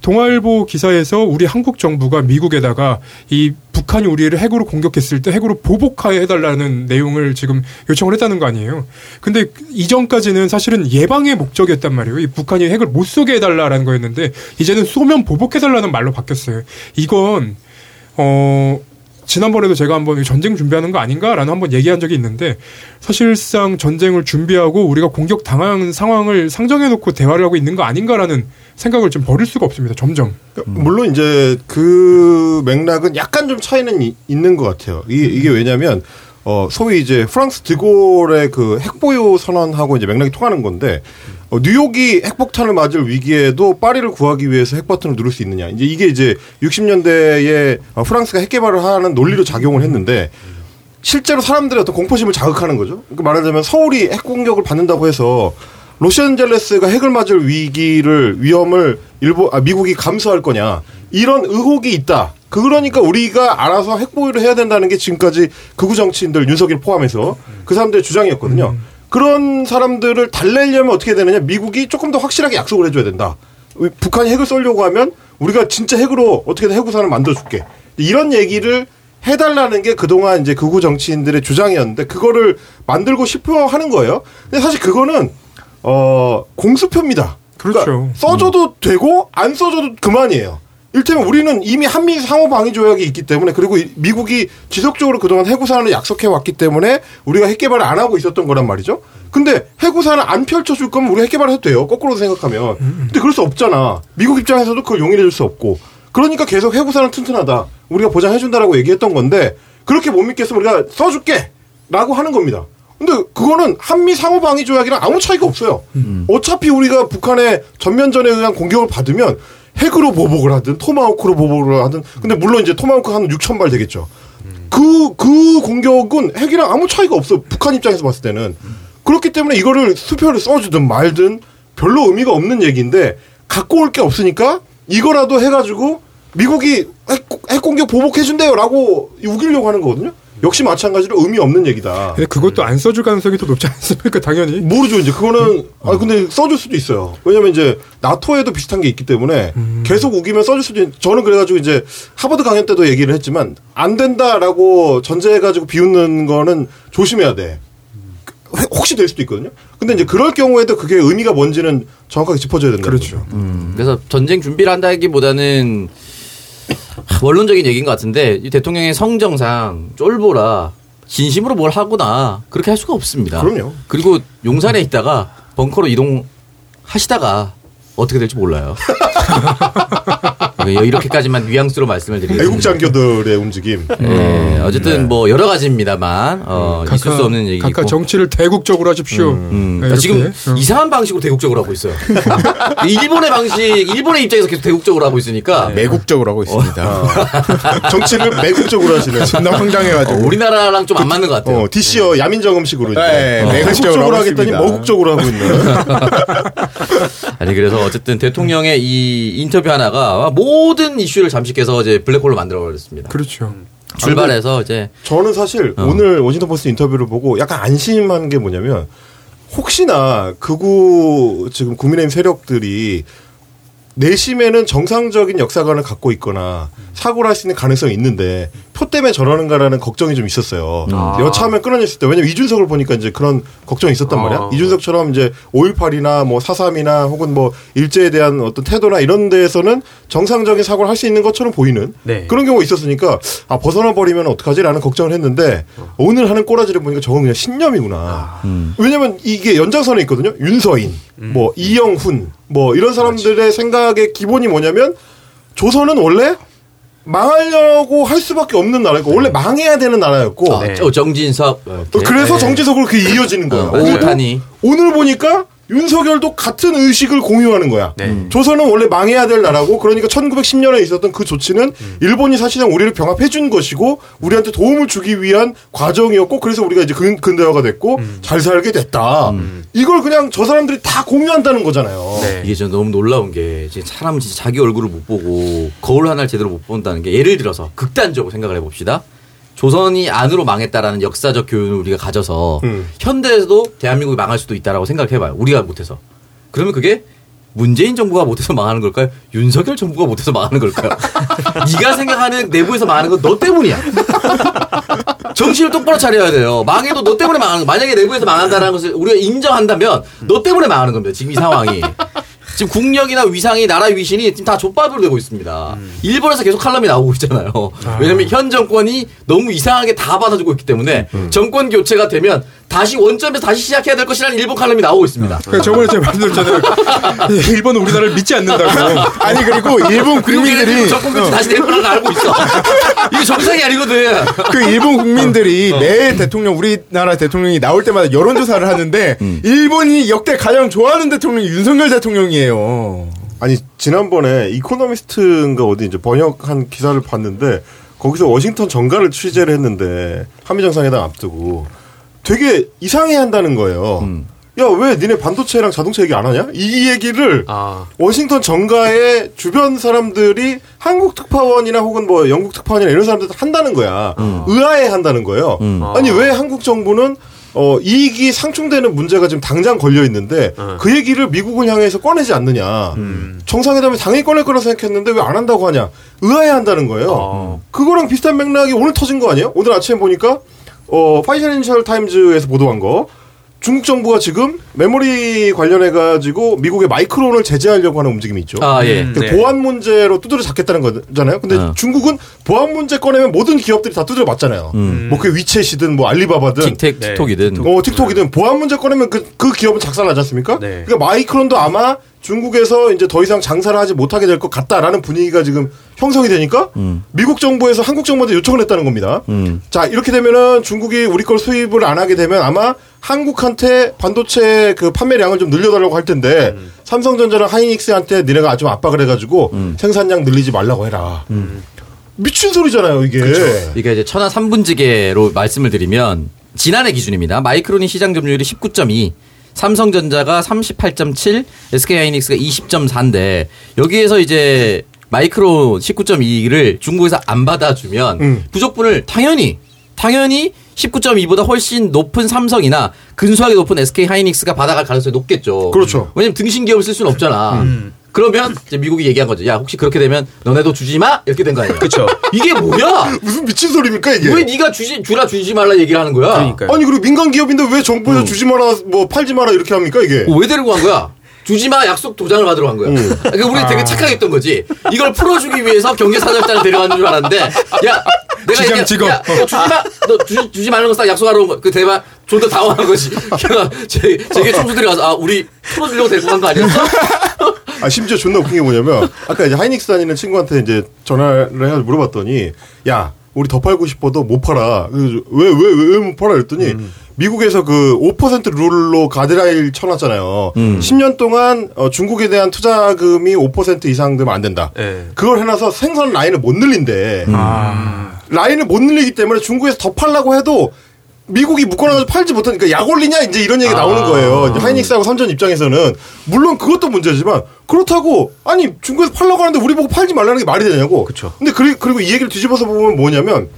동아일보 기사에서 우리 한국 정부가 미국에다가 이 북한이 우리를 핵으로 공격했을 때 핵으로 보복하여 해달라는 내용을 지금 요청을 했다는 거 아니에요. 근데 이전까지는 사실은 예방의 목적이었단 말이에요. 이 북한이 핵을 못 쏘게 해달라라는 거였는데 이제는 쏘면 보복해달라는 말로 바뀌었어요. 이건 어 지난번에도 제가 한번 전쟁 준비하는 거 아닌가라는 한번 얘기한 적이 있는데 사실상 전쟁을 준비하고 우리가 공격 당한 상황을 상정해 놓고 대화를 하고 있는 거 아닌가라는 생각을 좀 버릴 수가 없습니다. 점점. 물론 이제 그 맥락은 약간 좀 차이는 이- 있는 것 같아요. 이게, 이게 왜냐면 어 소위 이제 프랑스 드골의 그 핵보유 선언하고 이제 맥락이 통하는 건데 어, 뉴욕이 핵폭탄을 맞을 위기에도 파리를 구하기 위해서 핵 버튼을 누를 수 있느냐. 이제 이게 이제 60년대에 어, 프랑스가 핵 개발을 하는 논리로 작용을 했는데 실제로 사람들의 어떤 공포심을 자극하는 거죠. 그러니까 말하자면 서울이 핵 공격을 받는다고 해서 로스앤젤레스가 핵을 맞을 위기를 위험을 일본 아, 미국이 감수할 거냐 이런 의혹이 있다. 그러니까 우리가 알아서 핵보유를 해야 된다는 게 지금까지 극우 정치인들 윤석열 포함해서 그 사람들의 주장이었거든요. 그런 사람들을 달래려면 어떻게 되느냐? 미국이 조금 더 확실하게 약속을 해줘야 된다. 북한이 핵을 쏠려고 하면 우리가 진짜 핵으로 어떻게든 핵우산을 만들어줄게. 이런 얘기를 해달라는 게 그동안 이제 극우 정치인들의 주장이었는데 그거를 만들고 싶어 하는 거예요. 근데 사실 그거는 어 공수표입니다. 그렇죠. 그러니까 써줘도 되고 안 써줘도 그만이에요. 일테면 우리는 이미 한미 상호 방위 조약이 있기 때문에 그리고 이- 미국이 지속적으로 그동안 해구산을 약속해 왔기 때문에 우리가 핵 개발을 안 하고 있었던 거란 말이죠. 근데 해구산을 안 펼쳐줄 거면 우리 핵 개발을 해도 돼요. 거꾸로 생각하면. 근데 그럴 수 없잖아. 미국 입장에서도 그걸 용인해 줄 수 없고. 그러니까 계속 해구산은 튼튼하다. 우리가 보장해 준다라고 얘기했던 건데 그렇게 못 믿겠으면 우리가 써줄게. 라고 하는 겁니다. 근데 그거는 한미 상호 방위 조약이랑 아무 차이가 없어요. 어차피 우리가 북한의 전면전에 의한 공격을 받으면 핵으로 보복을 하든 토마호크로 보복을 하든 근데 물론 이제 토마호크 한 6천 발 되겠죠. 그, 그 공격은 핵이랑 아무 차이가 없어요. 북한 입장에서 봤을 때는. 그렇기 때문에 이거를 수표를 써주든 말든 별로 의미가 없는 얘기인데 갖고 올 게 없으니까 이거라도 해가지고 미국이 핵, 핵 공격 보복해준대요 라고 우기려고 하는 거거든요. 역시 마찬가지로 의미 없는 얘기다. 근데 그것도 안 써줄 가능성이 더 높지 않습니까? 당연히. 모르죠. 이제 그거는 아 근데 써줄 수도 있어요. 왜냐면 이제 나토에도 비슷한 게 있기 때문에 계속 우기면 써줄 수도. 있... 저는 그래가지고 이제 하버드 강연 때도 얘기를 했지만 안 된다라고 전제해가지고 비웃는 거는 조심해야 돼. 그, 혹시 될 수도 있거든요. 근데 이제 그럴 경우에도 그게 의미가 뭔지는 정확하게 짚어줘야 된다. 그렇죠. 음, 그래서 전쟁 준비를 한다기보다는 하, 원론적인 얘기인 것 같은데 이 대통령의 성정상 쫄보라 진심으로 뭘 하거나 그렇게 할 수가 없습니다. 그럼요. 그리고 용산에 있다가 벙커로 이동하시다가 어떻게 될지 몰라요. 네, 이렇게까지만 뉘앙스로 말씀을 드리겠습니다. 외국 장교들의 움직임. 네, 어쨌든 뭐 여러 가지입니다만 어, 있을 수 없는 얘기고. 각각 정치를 대국적으로 하십시오. 음, 네, 그러니까 지금. 어. 이상한 방식으로 대국적으로 하고 있어요. 일본의 방식, 일본의 입장에서 계속 대국적으로 하고 있으니까 매국적으로 하고 있습니다. 정치를 매국적으로 하시는. 존나 어, 황당해가지고. 우리나라랑 좀 안 맞는 것 같아요. 어, DC어 야민정 음식으로 이제 네, 어, 매국적으로 하겠더니. 매국적으로 하고 있는. 아니 그래서 어쨌든 대통령의 이 인터뷰 하나가 모든 이슈를 잠식해서 이제 블랙홀로 만들어 버렸습니다. 그렇죠. 출발해서 이제 저는 사실 어. 오늘 워싱턴 포스트 인터뷰를 보고 약간 안심한 게 뭐냐면 혹시나 극우 지금 국민의힘 세력들이 내심에는 정상적인 역사관을 갖고 있거나 사고를 할 수 있는 가능성이 있는데 표 때문에 저러는가라는 걱정이 좀 있었어요. 아. 여차하면 끊어냈을 때 왜냐면 이준석을 보니까 이제 그런 걱정이 있었단 아. 말이야. 이준석처럼 이제 5.18이나 뭐 4.3이나 혹은 뭐 일제에 대한 어떤 태도나 이런 데에서는 정상적인 사고를 할 수 있는 것처럼 보이는 네. 그런 경우가 있었으니까 아 벗어나 버리면 어떡하지라는 걱정을 했는데 오늘 하는 꼬라지를 보니까 저건 그냥 신념이구나. 왜냐면 이게 연장선에 있거든요. 윤서인, 뭐 이영훈, 뭐 이런 사람들의 생각의 기본이 뭐냐면 조선은 원래 망하려고 할 수밖에 없는 나라였고 원래 망해야 되는 나라였고 아, 네. 어, 정진석. 그래서 네. 정치적으로 그게 이어지는 거예요. 어, 오탄이 오늘 보니까 윤석열도 같은 의식을 공유하는 거야. 네. 조선은 원래 망해야 될 나라고 그러니까 1910년에 있었던 그 조치는 일본이 사실상 우리를 병합해 준 것이고 우리한테 도움을 주기 위한 과정이었고 그래서 우리가 이제 근, 근대화가 됐고 잘 살게 됐다. 이걸 그냥 저 사람들이 다 공유한다는 거잖아요. 네. 이게 저 너무 놀라운 게 이제 사람은 진짜 자기 얼굴을 못 보고 거울 하나를 제대로 못 본다는 게 예를 들어서 극단적으로 생각을 해봅시다. 조선이 안으로 망했다라는 역사적 교훈을 우리가 가져서 음. 현대에서도 대한민국이 망할 수도 있다라고 생각해봐요. 우리가 못해서. 그러면 그게 문재인 정부가 못해서 망하는 걸까요? 윤석열 정부가 못해서 망하는 걸까요? 네가 생각하는 내부에서 망하는 건 너 때문이야. 정신을 똑바로 차려야 돼요. 망해도 너 때문에 망하는 거. 만약에 내부에서 망한다는 것을 우리가 인정한다면 너 때문에 망하는 겁니다. 지금 이 상황이. 지금 국력이나 위상이 나라 위신이 지금 다 족밥으로 되고 있습니다. 일본에서 계속 칼럼이 나오고 있잖아요. 왜냐면 현 정권이 너무 이상하게 다 받아주고 있기 때문에 정권 교체가 되면 다시 원점에서 다시 시작해야 될 것이라는 일본 칼럼이 나오고 있습니다. 그러니까 저번에 제가 말씀드렸잖아요. 일본은 우리나라를 믿지 않는다고. 아니 그리고 일본 그리고 얘네들이 국민들이 정권 교체 다시 걸 알고 있어. 이게 정상이 아니거든. 그 일본 국민들이 매 대통령 우리나라 대통령이 나올 때마다 여론조사를 하는데 일본이 역대 가장 좋아하는 대통령이 윤석열 대통령이에요. 아니 지난번에 이코노미스트인가 어디 이제 번역한 기사를 봤는데 거기서 워싱턴 정가를 취재를 했는데 한미 정상회담 앞두고 되게 이상해 한다는 거예요. 야왜 니네 반도체랑 자동차 얘기 안 하냐? 이 얘기를 아, 워싱턴 정가의 주변 사람들이 한국 특파원이나 혹은 뭐 영국 특파원이나 이런 사람들 한다는 거야. 의아해 한다는 거예요. 음. 아니 왜 한국 정부는 어 이익이 상충되는 문제가 지금 당장 걸려 있는데 어. 그 얘기를 미국을 향해서 꺼내지 않느냐. 정상회담에 당연히 꺼낼 거라 생각했는데 왜 안 한다고 하냐. 의아해 한다는 거예요. 어. 그거랑 비슷한 맥락이 오늘 터진 거 아니에요? 오늘 아침에 보니까 어 파이낸셜 타임즈에서 보도한 거 중국 정부가 지금 메모리 관련해 가지고 미국의 마이크론을 제재하려고 하는 움직임이 있죠. 아, 예. 음. 그 네. 보안 문제로 두드려 잡겠다는 거잖아요. 근데 어. 중국은 보안 문제 꺼내면 모든 기업들이 다 두드려 맞잖아요. 음. 뭐 그게 위챗이든 뭐 알리바바든 틱택, 네. 틱톡이든. 어, 틱톡이든 보안 문제 꺼내면 그, 그 기업은 작살나지 않습니까? 네. 그러니까 마이크론도 아마 중국에서 이제 더 이상 장사를 하지 못하게 될 것 같다라는 분위기가 지금 형성이 되니까 음. 미국 정부에서 한국 정부한테 요청을 했다는 겁니다. 음. 자, 이렇게 되면은 중국이 우리 걸 수입을 안 하게 되면 아마 한국한테 반도체 그 판매량을 좀 늘려달라고 할 텐데 삼성전자랑 하이닉스한테 니네가 좀 압박을 해가지고 생산량 늘리지 말라고 해라. 미친 소리잖아요, 이게. 이게 이제 천하 3분지계로 말씀을 드리면 지난해 기준입니다. 마이크론이 시장 점유율이 19.2, 삼성전자가 38.7, SK하이닉스가 20.4인데 여기에서 이제 마이크론 19.2를 중국에서 안 받아주면 음. 부족분을 당연히 당연히 19.2보다 훨씬 높은 삼성이나 근소하게 높은 SK 하이닉스가 받아갈 가능성이 높겠죠. 그렇죠. 왜냐면 등신 기업을 쓸 수는 없잖아. 그러면 이제 미국이 얘기한 거죠. 야 혹시 그렇게 되면 너네도 주지 마 이렇게 된 거 아니야? 그쵸. 이게 뭐야? 무슨 미친 소리입니까, 이게? 왜 네가 주지 주라 주지 말라 얘기를 하는 거야? 그러니까요. 아니, 그리고 민간 기업인데 왜 정부에서 주지 마라, 뭐 팔지 마라 이렇게 합니까, 이게? 어, 왜 데리고 간 거야? 주지 마 약속 도장을 받으러 간 거야. 음. 그러니까 우리 되게 착하게 했던 거지. 이걸 풀어주기 위해서 경제사절단을 데려가는 줄 알았는데, 야, 내가 얘기한- 직업. 야, 너 주지 마, 너 주지, 주지 말는 거딱 약속하러 온 거. 그 대박, 좀더 당황한 거지. 걔가 제, 제게 총수들이 가서, 아, 우리 풀어주려고 데리고 간 거 아니었어? 아, 심지어 존나 웃긴 게 뭐냐면, 아까 이제 하이닉스 다니는 친구한테 이제 전화를 해서 물어봤더니, 야, 우리 더 팔고 싶어도 못 팔아. 왜, 왜, 왜 못 팔아? 그랬더니, 미국에서 그 5% 룰로 가드라일 쳐놨잖아요. 10년 동안 어, 중국에 대한 투자금이 5% 이상 되면 안 된다. 예. 그걸 해놔서 생산 라인을 못 늘린대. 아. 라인을 못 늘리기 때문에 중국에서 더 팔라고 해도 미국이 묶어놔서 팔지 못하니까 약 올리냐 이제 이런 얘기 가 나오는 거예요. 하이닉스하고 삼전 입장에서는 물론 그것도 문제지만 그렇다고 아니 중국에서 팔라고 하는데 우리 보고 팔지 말라는 게 말이 되냐고. 그쵸. 근데 그리, 그리고 이 얘기를 뒤집어서 보면 뭐냐면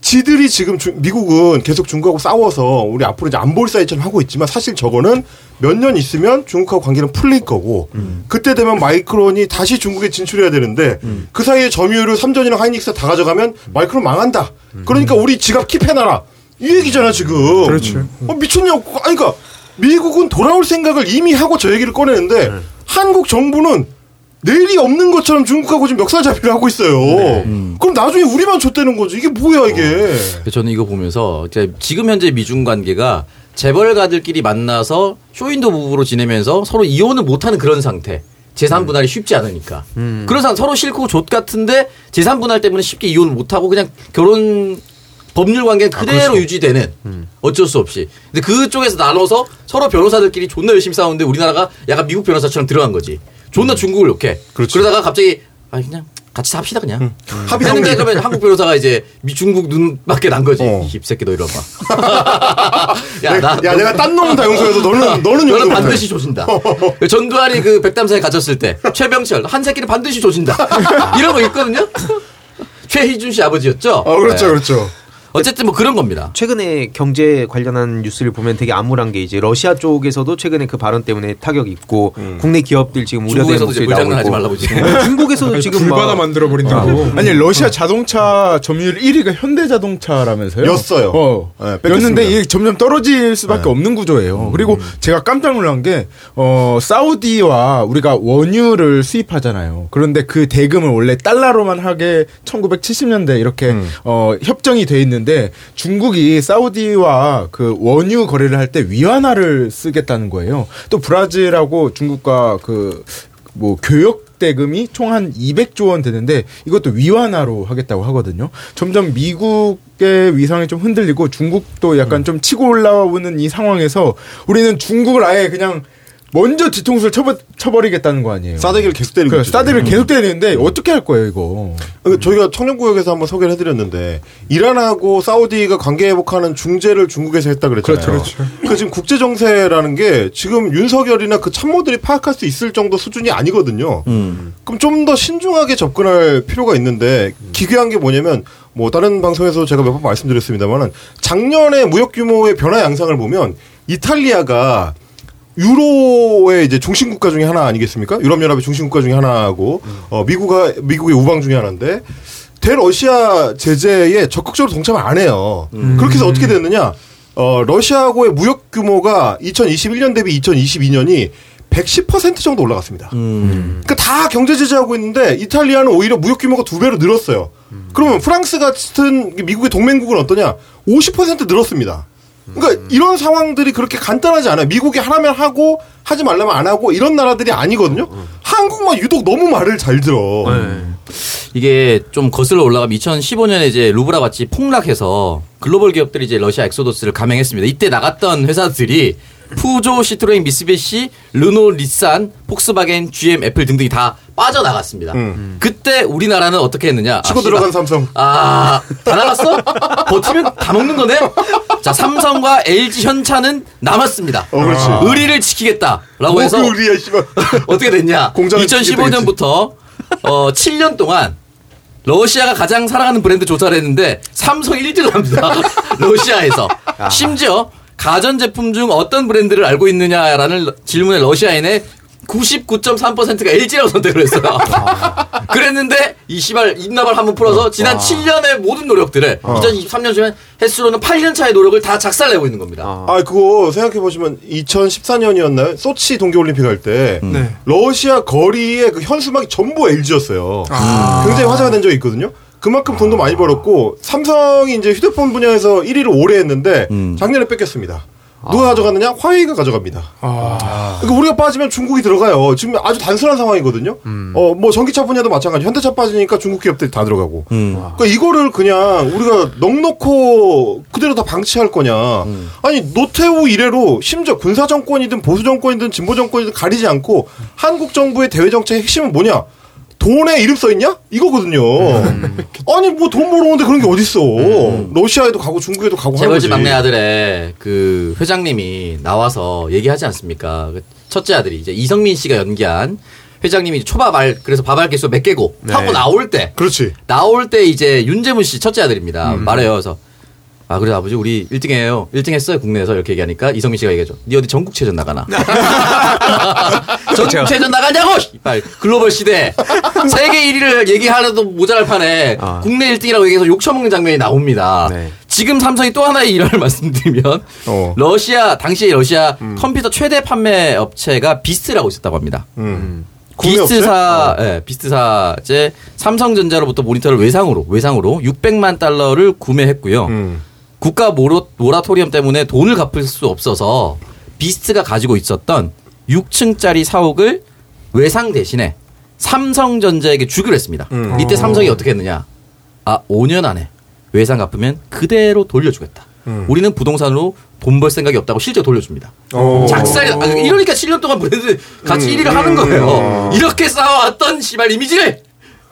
지들이 지금 주- 미국은 계속 중국하고 싸워서 우리 앞으로 이제 안볼 사이처럼 하고 있지만 사실 저거는 몇 년 있으면 중국하고 관계는 풀릴 거고 그때 되면 마이크론이 다시 중국에 진출해야 되는데 그 사이에 점유율을 삼전이랑 하이닉스 다 가져가면 마이크론 망한다. 그러니까 우리 지갑 킵해놔라. 이 얘기잖아 지금. 그렇죠. 어, 미쳤냐고. 아니 그러니까 미국은 돌아올 생각을 이미 하고 저 얘기를 꺼내는데 한국 정부는 내일이 없는 것처럼 중국하고 지금 멱살잡이를 하고 있어요. 그럼 나중에 우리만 줬다는 거죠. 이게 뭐야 이게. 그래서 저는 이거 보면서 이제 지금 현재 미중 관계가 재벌가들끼리 만나서 쇼윈도 부부로 지내면서 서로 이혼을 못하는 그런 상태. 재산 분할이 쉽지 않으니까. 그런 상 서로 싫고 좆 같은데 재산 분할 때문에 쉽게 이혼을 못하고 그냥 결혼 법률 관계는 그대로 유지되는 어쩔 수 없이. 근데 그쪽에서 나눠서 서로 변호사들끼리 존나 열심히 싸우는데 우리나라가 약간 미국 변호사처럼 들어간 거지. 존나 중국을 욕해. 그렇지. 그러다가 갑자기 아 그냥 같이 삽시다 그냥. 합의 했는데 성립. 그러면 한국 변호사가 이제 미 중국 눈 밖에 난 거지. 어. 이 새끼 너 이리 와봐. 야, 나, 야, 내가 딴 놈은 다 용서해도 너는 너는 너는 용서 못해. 반드시 조진다. 그 전두환이 그 백담사에 갇혔을 때 최병철 한 새끼를 반드시 조진다. 이런 거 있거든요. 최희준 씨 아버지였죠. 어, 그렇죠, 네. 그렇죠. 어쨌든 뭐 그런 겁니다. 최근에 경제 관련한 뉴스를 보면 되게 암울한 게 이제 러시아 쪽에서도 최근에 그 발언 때문에 타격이 있고 국내 기업들 지금 우려되는 목소리 나오고 있고 말라고 지금. 네, 중국에서도 지금 불바다 막 만들어 버린다고. 아니 러시아 자동차 점유율 1위가 현대자동차라면서요? 였어요. 어. 네. 였는데 이게 점점 떨어질 수밖에 없는 구조예요. 그리고 제가 깜짝 놀란 게 어, 사우디와 우리가 원유를 수입하잖아요. 그런데 그 대금을 원래 달러로만 하게 1970년대 이렇게 어, 협정이 돼 있는 데 중국이 사우디와 그 원유 거래를 할 때 위안화를 쓰겠다는 거예요. 또 브라질하고 중국과 그 뭐 교역 대금이 총 한 200조 원 되는데 이것도 위안화로 하겠다고 하거든요. 점점 미국의 위상이 좀 흔들리고 중국도 약간 좀 치고 올라오는 이 상황에서 우리는 중국을 아예 그냥 먼저 뒤통수를 쳐버, 쳐버 리겠다는 거 아니에요. 싸대기를 계속 때리고 그 있죠. 사드를 계속 때리는데 어떻게 할 거예요 이거? 그 저희가 청년구역에서 한번 소개를 해드렸는데 이란하고 사우디가 관계 회복하는 중재를 중국에서 했다 그랬잖아요. 그렇죠, 그렇죠. 그 지금 국제 정세라는 게 지금 윤석열이나 그 참모들이 파악할 수 있을 정도 수준이 아니거든요. 음. 그럼 좀 더 신중하게 접근할 필요가 있는데 기괴한 게 뭐냐면 뭐 다른 방송에서 제가 몇 번 말씀드렸습니다만은 작년에 무역 규모의 변화 양상을 보면 이탈리아가 유로의 이제 중심 국가 중에 하나 아니겠습니까? 유럽 연합의 중심 국가 중에 하나고 어 미국가 미국의 우방 중에 하나인데 대러시아 제재에 적극적으로 동참을 안 해요. 그렇게 해서 어떻게 됐느냐? 어 러시아하고의 무역 규모가 2021년 대비 2022년이 110% 정도 올라갔습니다. 음. 그러니까 다 경제 제재하고 있는데 이탈리아는 오히려 무역 규모가 두 배로 늘었어요. 그러면 프랑스 같은 미국의 동맹국은 어떠냐? 50% 늘었습니다. 그러니까 이런 상황들이 그렇게 간단하지 않아요. 미국이 하라면 하고 하지 말라면 안 하고 이런 나라들이 아니거든요. 한국만 유독 너무 말을 잘 들어. 이게 좀 거슬러 올라가면 2015년에 이제 루블화 가치 폭락해서 글로벌 기업들이 이제 러시아 엑소더스를 감행했습니다. 이때 나갔던 회사들이 푸조, 시트로엔, 미쓰비시, 르노, 닛산, 폭스바겐, GM, 애플 등등이 다 빠져나갔습니다. 그때 우리나라는 어떻게 했느냐? 치고 아, 들어간. 삼성. 아, 다 나갔어? 버티면 다 먹는 거네? 자, 삼성과 LG 현차는 남았습니다. 어, 그렇지. 의리를 지키겠다라고 해서 뭐 우리야 씨발. 어떻게 됐냐? 공장을 2015년부터 어, 7년 동안 러시아가 가장 사랑하는 브랜드 조사를 했는데 삼성 1등을 합니다. 러시아에서. 심지어 가전제품 중 어떤 브랜드를 알고 있느냐라는 질문에 러시아인의 99.3%가 LG라고 선택을 했어요. 그랬는데 이 씨발 입나발 한번 풀어서 지난 7년의 모든 노력들을 2023년쯤엔 횟수로는 8년 차의 노력을 다 작살내고 있는 겁니다. 아, 그거 생각해 보시면 2014년이었나요? 소치 동계올림픽 할때 네. 러시아 거리의 그 현수막이 전부 LG였어요. 아. 굉장히 화제가 된 적이 있거든요. 그만큼 돈도 많이 벌었고 삼성이 이제 휴대폰 분야에서 1위를 오래 했는데 음. 작년에 뺏겼습니다. 누가 가져갔느냐? 화웨이가 가져갑니다. 아, 그러니까 우리가 빠지면 중국이 들어가요. 지금 아주 단순한 상황이거든요. 어, 뭐 전기차 분야도 마찬가지. 현대차 빠지니까 중국 기업들이 다 들어가고. 음. 그러니까 이거를 그냥 우리가 넉넉고 그대로 다 방치할 거냐. 아니 노태우 이래로 심지어 군사 정권이든 보수 정권이든 진보 정권이든 가리지 않고 한국 정부의 대외 정책의 핵심은 뭐냐? 돈에 이름 써 있냐? 이거거든요. 아니 뭐 돈 벌어오는데 그런 게 어딨어. 러시아에도 가고 중국에도 가고 하는 거지. 재벌집 막내 아들의 그 회장님이 나와서 얘기하지 않습니까? 그 첫째 아들이 이제 이성민 씨가 연기한 회장님이 초밥 알 그래서 밥알 개수 몇 개고 하고 나올 때 그렇지. 나올 때 이제 윤재문 씨 첫째 아들입니다. 말해요. 그래서 아 그래 아버지 우리 1등해요. 1등 했어요 국내에서 이렇게 얘기하니까 이성민 씨가 얘기하죠. 니 어디 전국체전 나가나? 전국체전 나가냐고! 씨발 글로벌 시대 세계 1위를 얘기하려도 모자랄 판에 아. 국내 1등이라고 얘기해서 욕 처먹는 장면이 나옵니다. 네. 지금 삼성이 또 하나의 일화를 말씀드리면 어. 러시아 당시에 러시아 컴퓨터 최대 판매 업체가 비스트라고 있었다고 합니다. 음. 비스트사, 예, 비스트사 이제 삼성전자로부터 모니터를 외상으로 외상으로 600만 달러를 구매했고요. 음. 국가 모로, 모라토리엄 때문에 돈을 갚을 수 없어서 비스트가 가지고 있었던 6층짜리 사옥을 외상 대신에 삼성전자에게 주기로 했습니다. 음. 이때 삼성이 어떻게 했느냐? 아, 5년 안에 외상 갚으면 그대로 돌려주겠다. 음. 우리는 부동산으로 돈 벌 생각이 없다고 실제 돌려줍니다. 어. 작살이 아, 이러니까 7년 동안 브랜드 같이 음, 1위를 음, 하는 거예요. 음. 이렇게 쌓아왔던 씨발 이미지를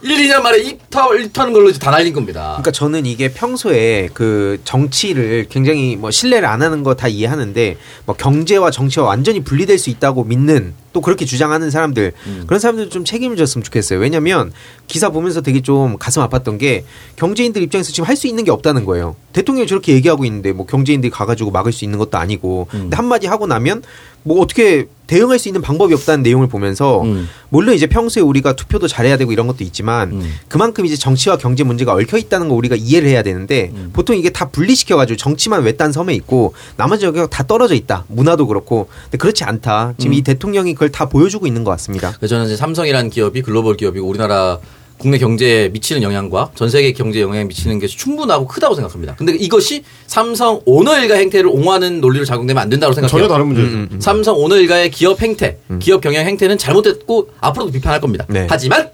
1, 2년 만에 입터 입터는 걸로 이제 다 날린 겁니다. 그러니까 저는 이게 평소에 그 정치를 굉장히 뭐 신뢰를 안 하는 거 다 이해하는데 뭐 경제와 정치와 완전히 분리될 수 있다고 믿는 또 그렇게 주장하는 사람들 그런 사람들 좀 책임을 졌으면 좋겠어요. 왜냐면 기사 보면서 되게 좀 가슴 아팠던 게 경제인들 입장에서 지금 할 수 있는 게 없다는 거예요. 대통령이 저렇게 얘기하고 있는데 뭐 경제인들이 가가지고 막을 수 있는 것도 아니고 근데 한마디 하고 나면 뭐 어떻게 대응할 수 있는 방법이 없다는 내용을 보면서 음. 물론 이제 평소에 우리가 투표도 잘해야 되고 이런 것도 있지만 음. 그만큼 이제 정치와 경제 문제가 얽혀 있다는 거 우리가 이해를 해야 되는데 음. 보통 이게 다 분리시켜 가지고 정치만 외딴 섬에 있고 나머지 여기가 다 떨어져 있다 문화도 그렇고 근데 그렇지 않다 지금 음. 이 대통령이 그걸 다 보여주고 있는 것 같습니다. 저는 이제 삼성이라는 기업이 글로벌 기업이고 우리나라 국내 경제에 미치는 영향과 전 세계 경제에 영향을 미치는 게 충분하고 크다고 생각합니다. 근데 이것이 삼성 오너 일가 행태를 옹호하는 논리로 작용되면 안 된다고 생각해요. 전혀 다른 문제죠. 음, 음. 삼성 오너 일가의 기업 행태, 기업 경영 행태는 잘못됐고 앞으로도 비판할 겁니다. 네. 하지만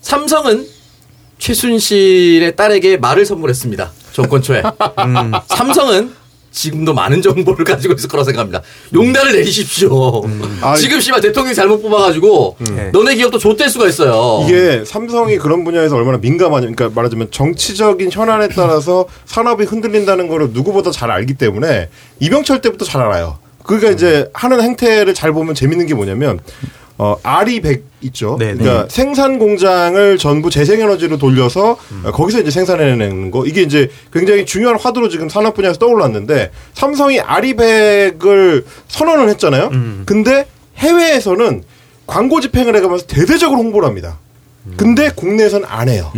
삼성은 최순실의 딸에게 말을 선물했습니다. 정권 초에. 음. 삼성은 지금도 많은 정보를 가지고 있을 거라 생각합니다. 용단을 내리십시오. 아, 지금 씨발 대통령이 잘못 뽑아가지고 네. 너네 기업도 좆될 수가 있어요. 이게 삼성이 그런 분야에서 얼마나 민감하냐. 그러니까 말하자면 정치적인 현안에 따라서 산업이 흔들린다는 거를 누구보다 잘 알기 때문에 이병철 때부터 잘 알아요. 그러니까 이제 하는 행태를 잘 보면 재밌는 게 뭐냐면 어, 아리백 있죠. 네, 그러니까 생산 공장을 전부 재생에너지로 돌려서 어, 거기서 이제 생산해내는 거. 이게 이제 굉장히 중요한 화두로 지금 산업 분야에서 떠올랐는데 삼성이 아리백을 선언을 했잖아요. 근데 해외에서는 광고 집행을 해가면서 대대적으로 홍보를 합니다. 근데 국내에서는 안 해요.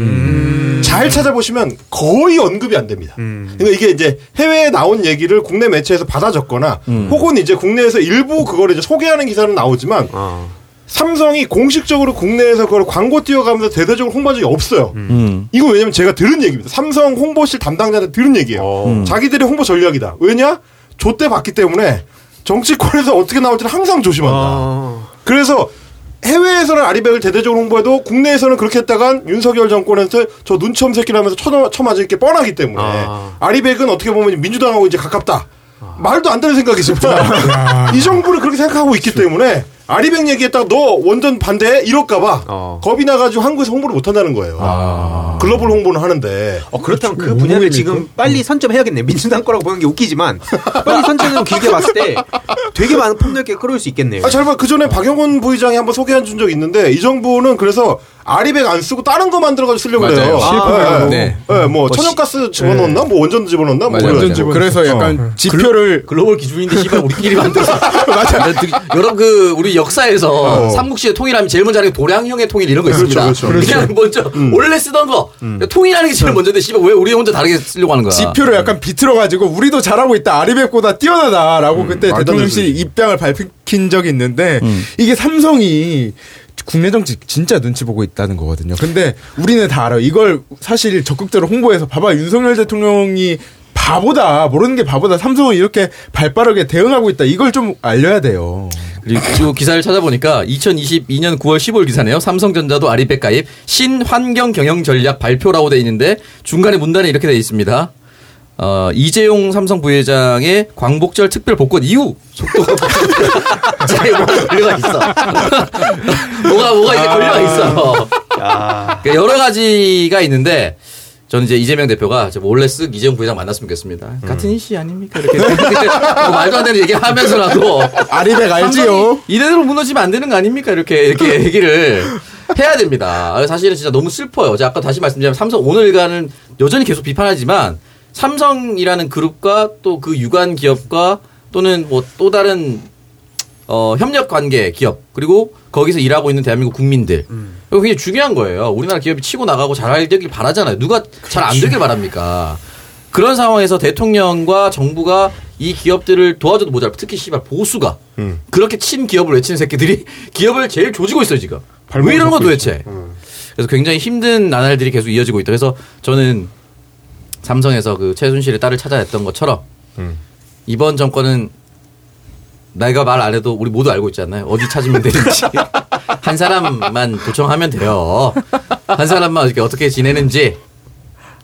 잘 찾아보시면 거의 언급이 안 됩니다. 그러니까 이게 이제 해외에 나온 얘기를 국내 매체에서 받아 적거나 혹은 이제 국내에서 일부 그거를 이제 소개하는 기사는 나오지만 어. 삼성이 공식적으로 국내에서 그걸 광고 띄워가면서 대대적으로 홍보한 적이 없어요. 음. 이거 왜냐면 제가 들은 얘기입니다. 삼성 홍보실 담당자한테 들은 얘기예요. 어. 자기들의 홍보 전략이다. 왜냐? 좆대 받기 때문에 정치권에서 어떻게 나올지를 항상 조심한다. 어. 그래서 해외에서는 아리백을 대대적으로 홍보해도 국내에서는 그렇게 했다간 윤석열 정권한테 저 눈치엄 새끼라면서 쳐, 쳐맞을 게 뻔하기 때문에 아. 아리백은 어떻게 보면 민주당하고 이제 가깝다. 말도 안 되는 생각이지만 이 정부를 그렇게 생각하고 있기 때문에 아리백 얘기했다가 너 완전 반대해 이럴까봐 어. 겁이 나가지고 한국에서 홍보를 못한다는 거예요. 글로벌 홍보는 하는데 어, 그렇다면 그 분야를 지금 빨리 선점해야겠네. 민주당 거라고 보는 게 웃기지만 빨리 선점을 길게 봤을 때 되게 많은 폭넓게 끌어올 수 있겠네요. 아, 잘 봐. 그 전에 박영훈 부의장이 한번 소개해 준적 있는데 이 정부는 그래서 아리백 안 쓰고 다른 거 만들어가지고 쓰려고 맞아요. 그래요. 실패하고. 네. 네, 뭐 천연가스 집어넣었나? 뭐 원전도 집어넣었나? 뭐 맞아요, 그래가지고. 맞아요. 집어넣었어. 그래서 약간 어. 지표를 글로벌 기준인데 씨발 우리끼리 만들어서 맞아. 여러분 그 우리 역사에서 어. 삼국시의 통일하면 제일 먼저 하는 게 도량형의 통일 이런 거 있습니다. 그렇죠, 그렇죠. 그냥 먼저 원래 쓰던 거 통일하는 게 제일 먼저인데 씨발 왜 우리 혼자 다르게 쓰려고 하는 거야? 지표를 약간 비틀어 가지고 우리도 잘하고 있다 아리백보다 뛰어나다라고 그때 말도 안 대통령실 입장을 밝힌 적이 있는데 이게 삼성이 국내 정치 진짜 눈치 보고 있다는 거거든요. 근데 우리는 다 알아요. 이걸 사실 적극적으로 홍보해서 봐봐 윤석열 대통령이 바보다 모르는 게 바보다 삼성은 이렇게 발빠르게 대응하고 있다. 이걸 좀 알려야 돼요. 그리고 기사를 찾아보니까 2022년 9월 15일 기사네요. 삼성전자도 아리백 가입 신환경 경영 전략 발표라고 돼 있는데 중간에 문단에 이렇게 돼 있습니다. 어, 이재용 삼성 부회장의 광복절 특별 복권 이후 속도가 자, 이거 뭐가 걸려가 있어. 뭐가 뭐가 이제 걸려가 있어. 아, 그러니까 여러 가지가 있는데 저는 이제 이재명 대표가 저 몰래 쓱 이재용 부회장 만났으면 좋겠습니다. 같은 이씨 아닙니까? 이렇게 뭐 말도 안 되는 얘기 하면서라도 아리백 알지요? 이대로 무너지면 안 되는 거 아닙니까? 이렇게 이렇게 얘기를 해야 됩니다. 사실은 진짜 너무 슬퍼요. 제가 아까 다시 말씀드리면 삼성 오늘가는 여전히 계속 비판하지만 삼성이라는 그룹과 또 그 유관 기업과 또는 뭐 또 다른 어, 협력 관계 기업 그리고 거기서 일하고 있는 대한민국 국민들 이거 굉장히 중요한 거예요. 우리나라 기업이 치고 나가고 잘 되길 바라잖아요. 누가 잘 안 되길 바랍니까? 그런 상황에서 대통령과 정부가 이 기업들을 도와줘도 모자라. 특히 씨발 보수가 음. 그렇게 친 기업을 외치는 새끼들이 기업을 제일 조지고 있어요 지금. 왜 이런 거 도대체? 음. 그래서 굉장히 힘든 나날들이 계속 이어지고 있다. 그래서 저는 삼성에서 그 최순실의 딸을 찾아냈던 것처럼 음. 이번 정권은 내가 말 안 해도 우리 모두 알고 있지 않나요? 어디 찾으면 되는지. 한 사람만 도청하면 돼요. 한 사람만 이렇게 어떻게 지내는지.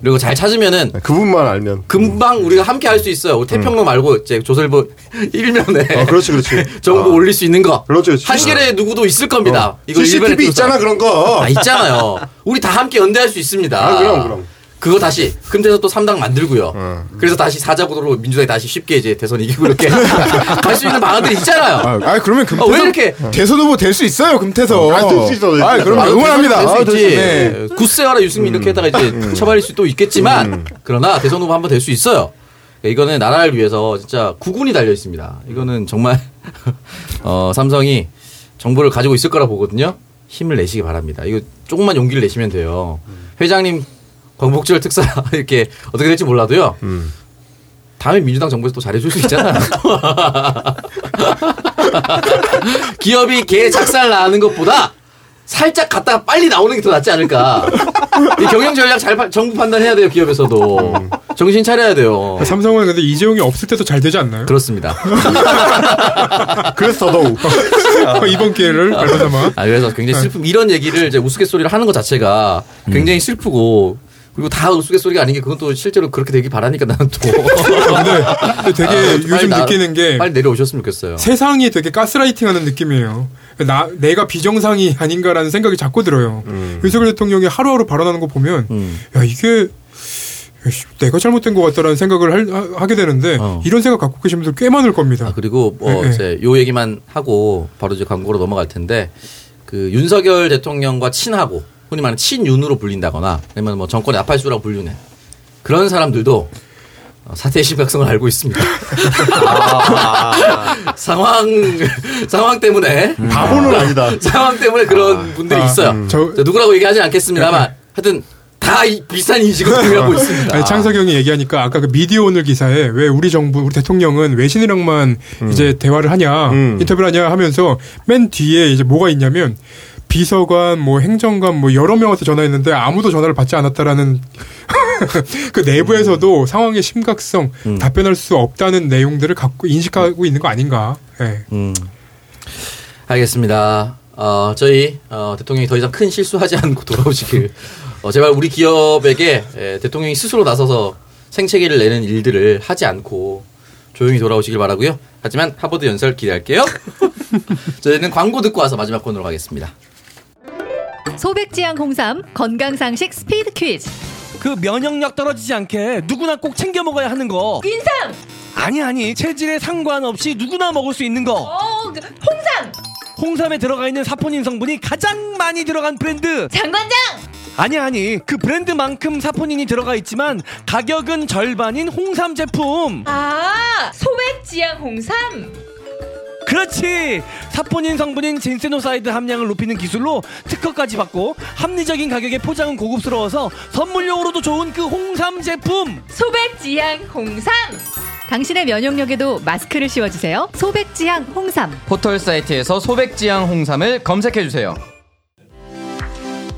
그리고 잘 찾으면은 그분만 알면. 금방 우리가 함께 할 수 있어요. 태평로 말고 이제 조선일보 일면에 어, 그렇지, 그렇지. 정보 아. 올릴 수 있는 거. 그렇지, 그렇지. 한겨레 누구도 있을 겁니다. 어. 이거 CCTV. 있잖아, 그런 거. 아, 있잖아요. 우리 다 함께 연대할 수 있습니다. 아, 그럼, 그럼. 그거 다시 금태서 또 3당 만들고요. 어. 그래서 다시 사자구도로 민주당이 다시 쉽게 이제 대선 이기고 이렇게 갈 수 있는 방안들이 있잖아요. 아, 아, 그러면 금태서 아, 왜 이렇게 대선 후보 될 수 있어요 금태서. 아, 될수 있어, 아. 그럼 아, 응원합니다. 될수 아, 있지. 네. 굳세와라 유승민 이렇게 했다가 이제 처발릴 수도 있겠지만 그러나 대선 후보 한번 될 수 있어요. 이거는 나라를 위해서 진짜 구군이 달려 있습니다. 이거는 정말 어, 삼성이 정보를 가지고 있을 거라 보거든요. 힘을 내시기 바랍니다. 이거 조금만 용기를 내시면 돼요. 회장님 광복절 특사 이렇게 어떻게 될지 몰라도요. 음. 다음에 민주당 정부에서 또 잘해줄 수 있잖아요. 기업이 개 작살 나는 것보다 살짝 갔다가 빨리 나오는 게 더 낫지 않을까. 이 경영 전략 잘 파- 정부 판단해야 돼요 기업에서도 정신 차려야 돼요. 삼성은 근데 이재용이 없을 때도 잘 되지 않나요? 그렇습니다. 그래서 더더욱. 어, 이번 기회를 발로 삼아 아, 그래서 굉장히 슬픔 이런 얘기를 이제 우스갯소리를 하는 것 자체가 굉장히 슬프고 그리고 다 우스갯소리가 아닌 게 그건 또 실제로 그렇게 되길 바라니까 나는 또 근데 되게 아, 요즘 나- 느끼는 게 빨리 내려오셨으면 좋겠어요. 세상이 되게 가스라이팅하는 느낌이에요. 나 내가 비정상이 아닌가라는 생각이 자꾸 들어요. 윤석열 대통령이 하루하루 발언하는 거 보면 음. 야 이게 씨, 내가 잘못된 것 같다라는 생각을 할- 하, 게 되는데 어. 이런 생각 갖고 계신 분들 꽤 많을 겁니다. 아, 그리고 뭐 네, 네. 이제 요 얘기만 하고 바로 이제 광고로 넘어갈 텐데 그 윤석열 대통령과 친하고 흔히 말하는 친윤으로 불린다거나 아니면 뭐 정권의 아팔수라고 불리는 그런 사람들도 어, 사태의 심각성을 알고 있습니다. 상황 상황 때문에 바보는 아니다. 상황 때문에 그런 분들이 아, 있어요. 음. 저- 저 누구라고 얘기하지 않겠습니다만 하여튼 다 이- 비슷한 인식을 공유하고 있습니다. 아니, 창석형이 얘기하니까 아까 그 미디어 오늘 기사에 왜 우리 정부, 우리 대통령은 외신이랑만 이제 대화를 하냐, 음. 인터뷰를 하냐 하면서 맨 뒤에 이제 뭐가 있냐면 비서관, 뭐 행정관, 뭐 여러 명한테 전화했는데 아무도 전화를 받지 않았다라는 그 내부에서도 상황의 심각성, 음. 답변할 수 없다는 내용들을 갖고 인식하고 있는 거 아닌가. 예. 음. 알겠습니다. 어, 저희 어, 대통령이 더 이상 큰 실수하지 않고 돌아오시길 어, 제발 우리 기업에게 에, 대통령이 스스로 나서서 생채기를 내는 일들을 하지 않고 조용히 돌아오시길 바라고요. 하지만 하버드 연설 기대할게요. 저희는 광고 듣고 와서 마지막 코너로 가겠습니다. 소백지향 홍삼 건강상식 스피드 퀴즈. 그 면역력 떨어지지 않게 누구나 꼭 챙겨 먹어야 하는 거. 인삼, 아니 아니 체질에 상관없이 누구나 먹을 수 있는 거. 어, 그 홍삼, 홍삼에 들어가 있는 사포닌 성분이 가장 많이 들어간 브랜드. 장관장, 아니 아니 그 브랜드만큼 사포닌이 들어가 있지만 가격은 절반인 홍삼 제품. 아, 소백지향 홍삼. 그렇지 사포닌 성분인 진세노사이드 함량을 높이는 기술로 특허까지 받고 합리적인 가격에 포장은 고급스러워서 선물용으로도 좋은 그 홍삼 제품 소백지향 홍삼. 당신의 면역력에도 마스크를 씌워주세요. 소백지향 홍삼. 포털 사이트에서 소백지향 홍삼을 검색해 주세요.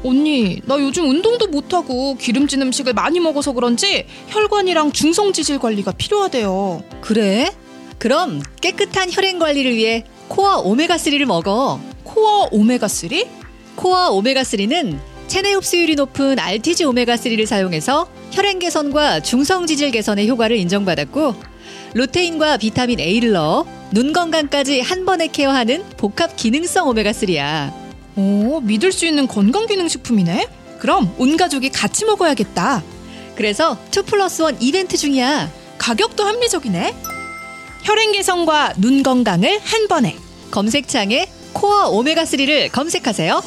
언니, 나 요즘 운동도 못하고 기름진 음식을 많이 먹어서 그런지 혈관이랑 중성지질 관리가 필요하대요. 그래? 그럼 깨끗한 혈행 관리를 위해 코어 오메가3를 먹어. 코어 오메가3? 코어 오메가3는 체내 흡수율이 높은 RTG 오메가3를 사용해서 혈행 개선과 중성 지질 개선의 효과를 인정받았고 루테인과 비타민 A를 넣어 눈 건강까지 한 번에 케어하는 복합 기능성 오메가3야. 오, 믿을 수 있는 건강 기능 식품이네? 그럼 온 가족이 같이 먹어야겠다. 그래서 2 플러스 1 이벤트 중이야. 가격도 합리적이네. 혈행 개선과 눈 건강을 한 번에. 검색창에 코어 오메가 3를 검색하세요.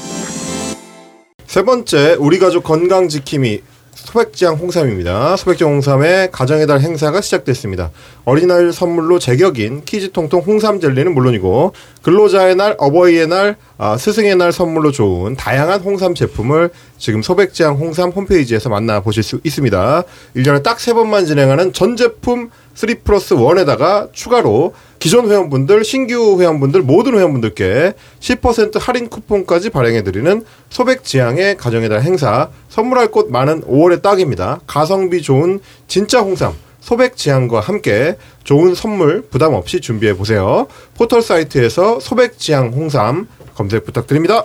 세 번째 우리 가족 건강 지킴이 소백지향 홍삼입니다. 소백지향 홍삼의 가정의 달 행사가 시작됐습니다. 어린이날 선물로 제격인 키즈통통 홍삼 젤리는 물론이고 근로자의 날, 어버이의 날, 아, 스승의 날 선물로 좋은 다양한 홍삼 제품을 지금 소백지향 홍삼 홈페이지에서 만나보실 수 있습니다. 1년에 딱 세 번만 진행하는 전 제품 3 플러스 1에다가 추가로 기존 회원분들, 신규 회원분들, 모든 회원분들께 10% 할인 쿠폰까지 발행해드리는 소백지향의 가정의 달 행사 선물할 곳 많은 5월의 딱입니다. 가성비 좋은 진짜 홍삼 소백 지향과 함께 좋은 선물 부담 없이 준비해 보세요. 포털 사이트에서 소백 지향 홍삼 검색 부탁드립니다.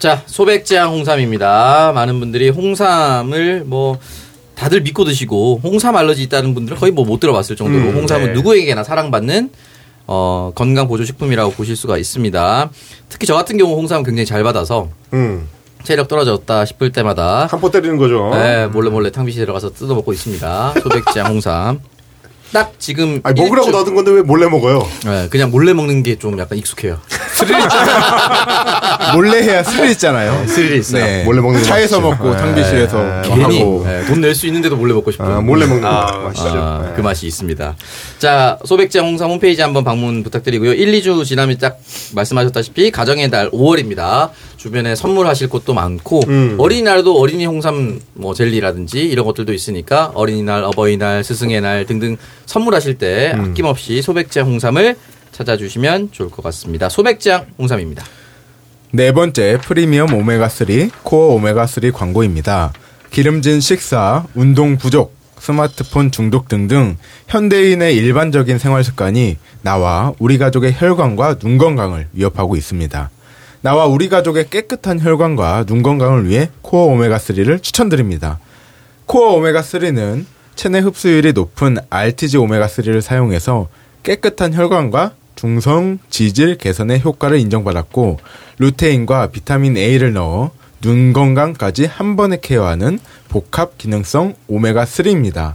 자, 소백 지향 홍삼입니다. 많은 분들이 홍삼을 뭐 다들 믿고 드시고 홍삼 알러지 있다는 분들은 거의 뭐 못 들어봤을 정도로 음, 홍삼은 네. 누구에게나 사랑받는 어, 건강 보조 식품이라고 보실 수가 있습니다. 특히 저 같은 경우 홍삼 굉장히 잘 받아서 음, 체력 떨어졌다 싶을 때마다 한 포 때리는 거죠. 네, 몰래 몰래 탕비실에 들어가서 뜯어 먹고 있습니다. 소백지향 홍삼. 딱 지금 아니 먹으라고 일주- 놔둔 건데 왜 몰래 먹어요? 네, 그냥 몰래 먹는 게 좀 약간 익숙해요. 몰래 해야 스릴 있잖아요. 스릴이 있어요. 네. 몰래 먹는 게 차에서 맛있죠. 먹고 네. 탕비실에서 네. 괜히 하고. 돈 낼 수 있는데도 몰래 먹고 싶어요. 아, 몰래 먹는 아, 거 맛있죠. 아, 네. 그 맛이 있습니다. 자, 소백장 홍삼 홈페이지 한번 방문 부탁드리고요. 1, 2주 지나면 딱 말씀하셨다시피 가정의 달 5월입니다. 주변에 선물하실 곳도 많고 음. 어린이날도 어린이 홍삼 뭐 젤리라든지 이런 것들도 있으니까 어린이날, 어버이날, 스승의 날 등등 선물하실 때 음. 아낌없이 소백장 홍삼을 찾아주시면 좋을 것 같습니다. 소백장 홍삼입니다. 네 번째 프리미엄 오메가3 코어 오메가3 광고입니다. 기름진 식사, 운동 부족, 스마트폰 중독 등등 현대인의 일반적인 생활 습관이 나와 우리 가족의 혈관과 눈 건강을 위협하고 있습니다. 나와 우리 가족의 깨끗한 혈관과 눈 건강을 위해 코어 오메가3를 추천드립니다. 코어 오메가3는 체내 흡수율이 높은 RTG 오메가3를 사용해서 깨끗한 혈관과 중성 지질 개선의 효과를 인정받았고 루테인과 비타민 A를 넣어 눈 건강까지 한 번에 케어하는 복합 기능성 오메가 3입니다.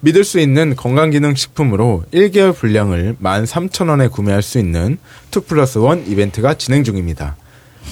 믿을 수 있는 건강기능식품으로 1개월 분량을 13,000원에 구매할 수 있는 2 플러스 1 이벤트가 진행 중입니다.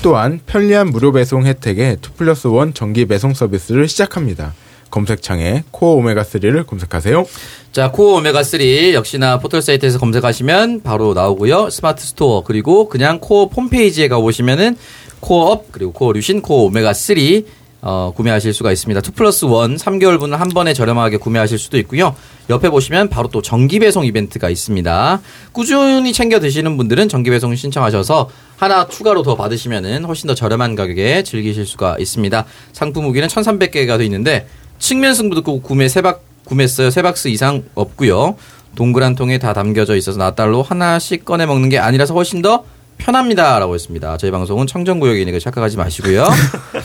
또한 편리한 무료 배송 혜택의 2 플러스 1 정기 배송 서비스를 시작합니다. 검색창에 코어 오메가3를 검색하세요. 자, 코어 오메가3 역시나 포털 사이트에서 검색하시면 바로 나오고요. 스마트 스토어 그리고 그냥 코어 홈페이지에 가보시면은 코어업 그리고 코어 류신 코어 오메가3 어, 구매하실 수가 있습니다. 2 플러스 1 3개월분을 한 번에 저렴하게 구매하실 수도 있고요. 옆에 보시면 바로 또 정기 배송 이벤트가 있습니다. 꾸준히 챙겨 드시는 분들은 정기 배송 신청하셔서 하나 추가로 더 받으시면은 훨씬 더 저렴한 가격에 즐기실 수가 있습니다. 상품 후기는 1,300개가 돼 있는데 측면 승부 듣고 구매 세박 구매했어요. 세 박스 이상 없고요. 동그란 통에 다 담겨져 있어서 낱알로 하나씩 꺼내 먹는 게 아니라서 훨씬 더 편합니다라고 했습니다. 저희 방송은 청정구역이니까 착각하지 마시고요.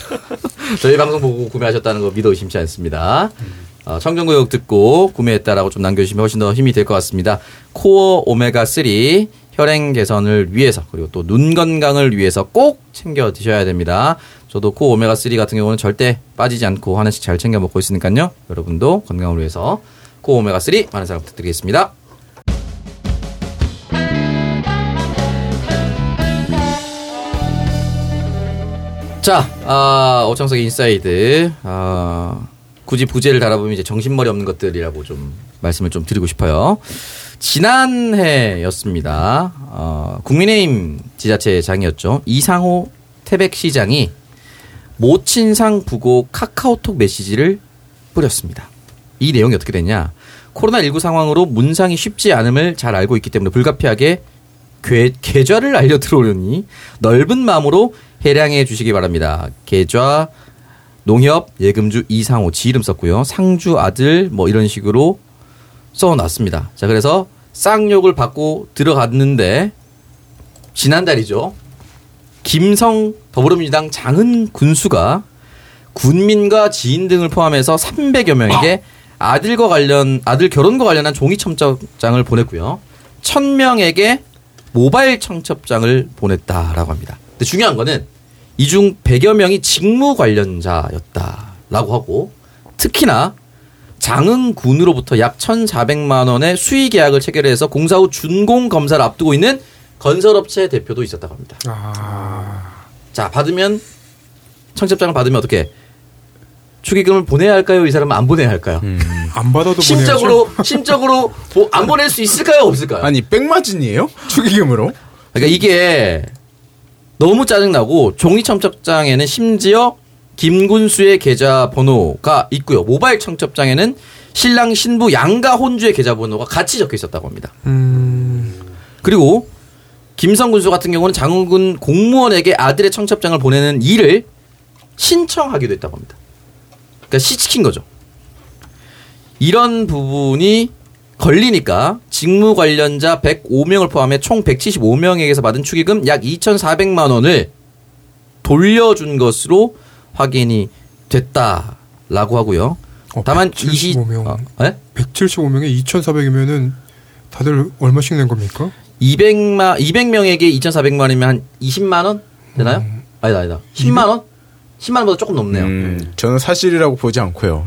저희 방송 보고 구매하셨다는 거 믿어 의심치 않습니다. 어, 청정구역 듣고 구매했다라고 좀 남겨주시면 훨씬 더 힘이 될 것 같습니다. 코어 오메가 3 혈행 개선을 위해서 그리고 또 눈 건강을 위해서 꼭 챙겨 드셔야 됩니다. 저도 코어 오메가 3 같은 경우는 절대 빠지지 않고 하나씩 잘 챙겨 먹고 있으니까요. 여러분도 건강을 위해서 코어 오메가 3 많은 사랑 부탁드리겠습니다. 자, 아, 오창석의 인사이드. 아, 굳이 부제를 달아보면 이제 정신머리 없는 것들이라고 좀 말씀을 좀 드리고 싶어요. 지난해였습니다. 어, 국민의힘 지자체 장이었죠. 이상호 태백시장이 모친상 부고 카카오톡 메시지를 뿌렸습니다. 이 내용이 어떻게 됐냐. 코로나19 상황으로 문상이 쉽지 않음을 잘 알고 있기 때문에 불가피하게 궤, 계좌를 알려 들어오려니 넓은 마음으로 해량해 주시기 바랍니다. 계좌 농협 예금주 이상호 지 이름 썼고요. 상주 아들 뭐 이런 식으로 써놨습니다. 자 그래서 쌍욕을 받고 들어갔는데 지난달이죠. 김성 더불어민주당 장은 군수가 군민과 지인 등을 포함해서 300여 명에게 아들과 관련 아들 결혼과 관련한 종이 첨첩장을 보냈고요. 1000명에게 모바일 청첩장을 보냈다라고 합니다. 근데 중요한 거는 이 중 100여 명이 직무 관련자였다라고 하고 특히나 장흥군으로부터 약 1,400만 원의 수의 계약을 체결해서 공사 후 준공 검사를 앞두고 있는 건설업체 대표도 있었다고 합니다. 자, 받으면 청첩장을 받으면 어떻게 축의금을 보내야 할까요? 이 사람은 안 보내야 할까요? 안 받아도 심적으로 심적으로 보- 안 보낼 수 있을까요? 없을까요? 아니 백마진이에요? 축의금으로? 그러니까 이게 너무 짜증나고 종이 청첩장에는 심지어 김군수의 계좌 번호가 있고요. 모바일 청첩장에는 신랑 신부 양가 혼주의 계좌 번호가 같이 적혀 있었다고 합니다. 그리고 김성 군수 같은 경우는 장군 공무원에게 아들의 청첩장을 보내는 일을 신청하기도 했다고 합니다. 그러니까 시키킨 거죠. 이런 부분이 걸리니까 직무 관련자 105명을 포함해 총 175명에게서 받은 축의금 약 2,400만 원을 돌려준 것으로 확인이 됐다라고 하고요. 다만 20 175명. 어, 네? 175명에 2,400이면은 다들 얼마씩 낸 겁니까? 200만 200명에게 2,400만 원이면 한 20만 원 되나요? 아니다 아니다. 10만 원? 10만 원보다 조금 넘네요. 음, 저는 사실이라고 보지 않고요.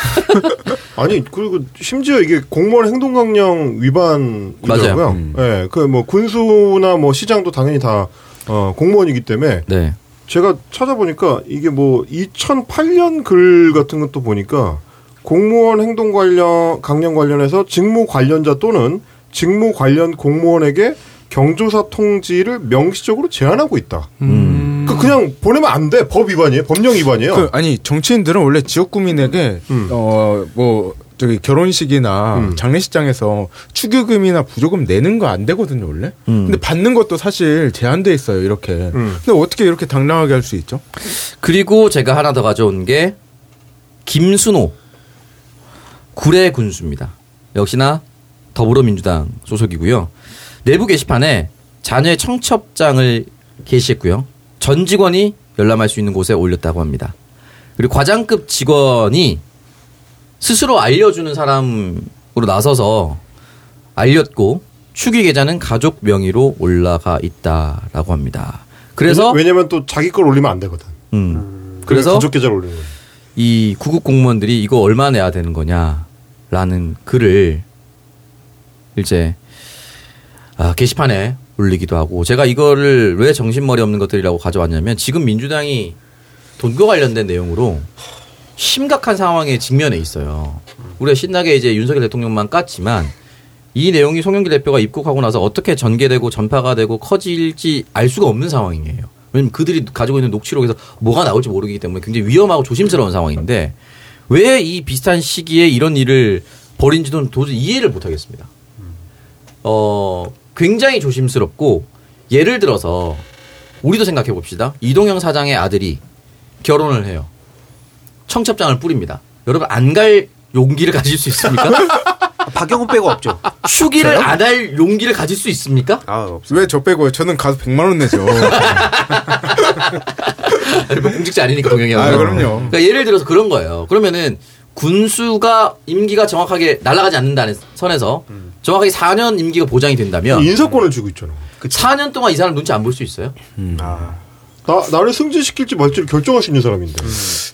아니 그리고 심지어 이게 공무원 행동 강령 위반이더라고요. 맞아요. 음. 예, 그뭐 군수나 뭐 시장도 당연히 다 어, 공무원이기 때문에 네. 제가 찾아보니까 이게 뭐 2008년 글 같은 것도 보니까 공무원 행동 관련 강령 관련해서 직무 관련자 또는 직무 관련 공무원에게 경조사 통지를 명시적으로 제한하고 있다. 음. 그 그냥 보내면 안 돼. 법 위반이에요. 법령 위반이에요. 그, 아니 정치인들은 원래 지역 구민에게 음. 어뭐 저기 결혼식이나 음. 장례식장에서 축의금이나 부조금 내는 거 안 되거든요 원래. 음. 근데 받는 것도 사실 제한돼 있어요 이렇게. 음. 근데 어떻게 이렇게 당당하게 할 수 있죠? 그리고 제가 하나 더 가져온 게 김순호 구례 군수입니다. 역시나 더불어민주당 소속이고요. 내부 게시판에 자녀의 청첩장을 게시했고요. 전 직원이 열람할 수 있는 곳에 올렸다고 합니다. 그리고 과장급 직원이 스스로 알려주는 사람으로 나서서 알렸고 축의 계좌는 가족 명의로 올라가 있다라고 합니다. 그래서 왜냐면 또 자기 걸 올리면 안 되거든. 음, 그래서 그래서 가족 계좌를 올리는 거야. 이 구급 공무원들이 이거 얼마 내야 되는 거냐라는 글을 이제 아, 게시판에 올리기도 하고 제가 이거를 왜 정신머리 없는 것들이라고 가져왔냐면 지금 민주당이 돈과 관련된 내용으로 심각한 상황에 직면해 있어요. 우리가 신나게 이제 윤석열 대통령만 깠지만 이 내용이 송영길 대표가 입국하고 나서 어떻게 전개되고 전파가 되고 커질지 알 수가 없는 상황이에요. 왜냐면 그들이 가지고 있는 녹취록에서 뭐가 나올지 모르기 때문에 굉장히 위험하고 조심스러운 상황인데 왜 이 비슷한 시기에 이런 일을 벌인지는 도저히 이해를 못 하겠습니다. 어, 굉장히 조심스럽고 예를 들어서 우리도 생각해 봅시다. 이동영 사장의 아들이 결혼을 해요. 청첩장을 뿌립니다. 여러분 안 갈 용기를 가질 수 있습니까? 박영훈 빼고 없죠. 휴기를 안 할 용기를 가질 수 있습니까? 아, 없어요. 왜 저 빼고요? 저는 가서 100만 원 내죠. 뭐 공직자 아니니까 동영이 형. 아, 그럼요. 그러니까 예를 들어서 그런 거예요. 그러면은 군수가 임기가 정확하게 날아가지 않는다는 선에서 정확하게 4년 임기가 보장이 된다면 인사권을 쥐고 있잖아. 4년 동안 이 사람 눈치 안 볼 수 있어요? 나 나를 승진시킬지 말지를 결정할 수 있는 사람인데.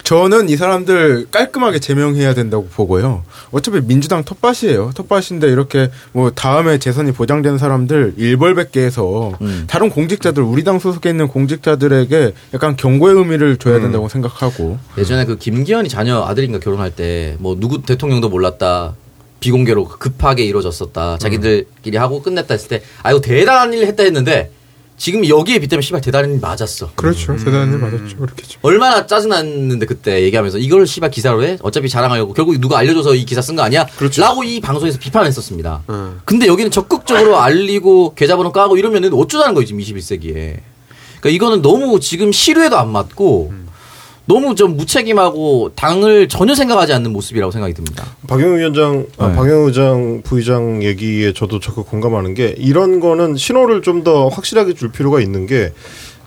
저는 이 사람들 깔끔하게 제명해야 된다고 보고요. 어차피 민주당 텃밭이에요. 텃밭인데 이렇게 뭐 다음에 재선이 보장된 사람들 일벌백계 해서 음. 다른 공직자들 우리 당 소속에 있는 공직자들에게 약간 경고의 의미를 줘야 된다고 생각하고 예전에 그 김기현이 자녀 아들인가 결혼할 때 뭐 누구 대통령도 몰랐다. 비공개로 급하게 이루어졌었다. 자기들끼리 하고 끝냈다 했을 때, 아이고, 대단한 일을 했다 했는데, 지금 여기에 빗대면 씨발 대단한 일 맞았어. 그렇죠. 대단한 일 맞았죠. 그렇겠죠. 얼마나 짜증났는데 그때 얘기하면서 이걸 씨발 기사로 해? 어차피 자랑하려고 결국 누가 알려줘서 이 기사 쓴 거 아니야? 라고 이 방송에서 비판했었습니다. 근데 여기는 적극적으로 알리고 계좌번호 까고 이러면은 어쩌자는 거지 지금 21세기에. 그러니까 이거는 너무 지금 시류에도 안 맞고 너무 좀 무책임하고 당을 전혀 생각하지 않는 모습이라고 생각이 듭니다. 박영우 위원장, 아, 네. 박영우 의장 부의장 얘기에 저도 적극 공감하는 게 이런 거는 신호를 좀 더 확실하게 줄 필요가 있는 게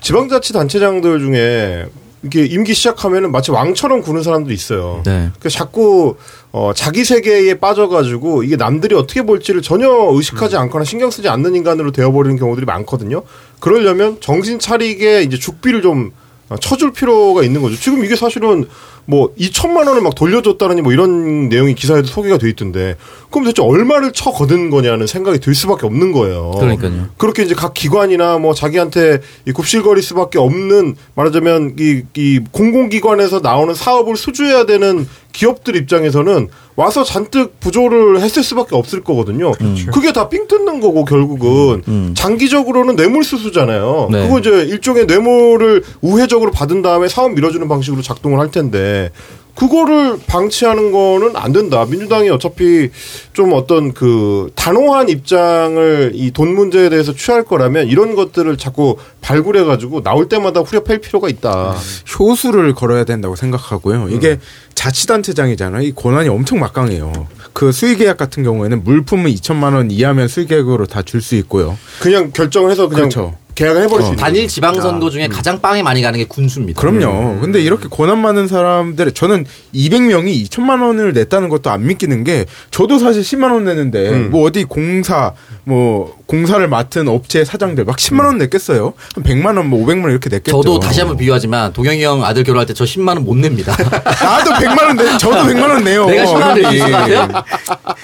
지방자치단체장들 중에 이게 임기 시작하면은 마치 왕처럼 구는 사람도 있어요. 네. 그 자꾸 어 자기 세계에 빠져가지고 이게 남들이 어떻게 볼지를 전혀 의식하지 않거나 신경 쓰지 않는 인간으로 되어버리는 경우들이 많거든요. 그러려면 정신 차리게 이제 죽비를 좀 어, 쳐줄 필요가 있는 거죠. 지금 이게 사실은 뭐 2천만 원을 막 돌려줬다느니 뭐 이런 내용이 기사에도 소개가 돼 있던데 그럼 대체 얼마를 쳐 거둔 거냐는 생각이 들 수밖에 없는 거예요. 그러니까요. 그렇게 이제 각 기관이나 뭐 자기한테 이 굽실거릴 수밖에 없는 말하자면 이, 이 공공기관에서 나오는 사업을 수주해야 되는 기업들 입장에서는 와서 잔뜩 부조를 했을 수밖에 없을 거거든요. 그게 다 삥 뜯는 거고 결국은 장기적으로는 뇌물 수수잖아요. 네. 그거 이제 일종의 뇌물을 우회적으로 받은 다음에 사업 밀어주는 방식으로 작동을 할 텐데 그거를 방치하는 거는 안 된다. 민주당이 어차피 좀 어떤 그 단호한 입장을 이 돈 문제에 대해서 취할 거라면 이런 것들을 자꾸 발굴해 가지고 나올 때마다 후려팰 필요가 있다. 효수를 걸어야 된다고 생각하고요. 이게 자치단체장이잖아요. 이 권한이 엄청 막강해요. 그 수의계약 같은 경우에는 물품은 2천만 원 이하면 수의계약으로 다 줄 수 있고요. 그냥 결정을 해서 그냥 그렇죠. 계약을 해버릴 수 있는 단일. 지방선거 중에 가장 빵에 많이 가는 게 군수입니다. 그럼요. 근데 이렇게 권한 많은 사람들, 저는 200명이 2천만 원을 냈다는 것도 안 믿기는 게, 저도 사실 10만 원 내는데, 음. 뭐 어디 공사, 뭐, 공사를 맡은 업체 사장들 막 10만 원 냈겠어요? 한 100만 원, 뭐 500만 원 이렇게 냈겠죠. 저도 다시 한번 비유하지만 동영이 형 아들 결혼할 때 저 10만 원 못 냅니다. 나도 100만 원 내, 저도 100만 원 내요. 내가 10만 원것 같아요?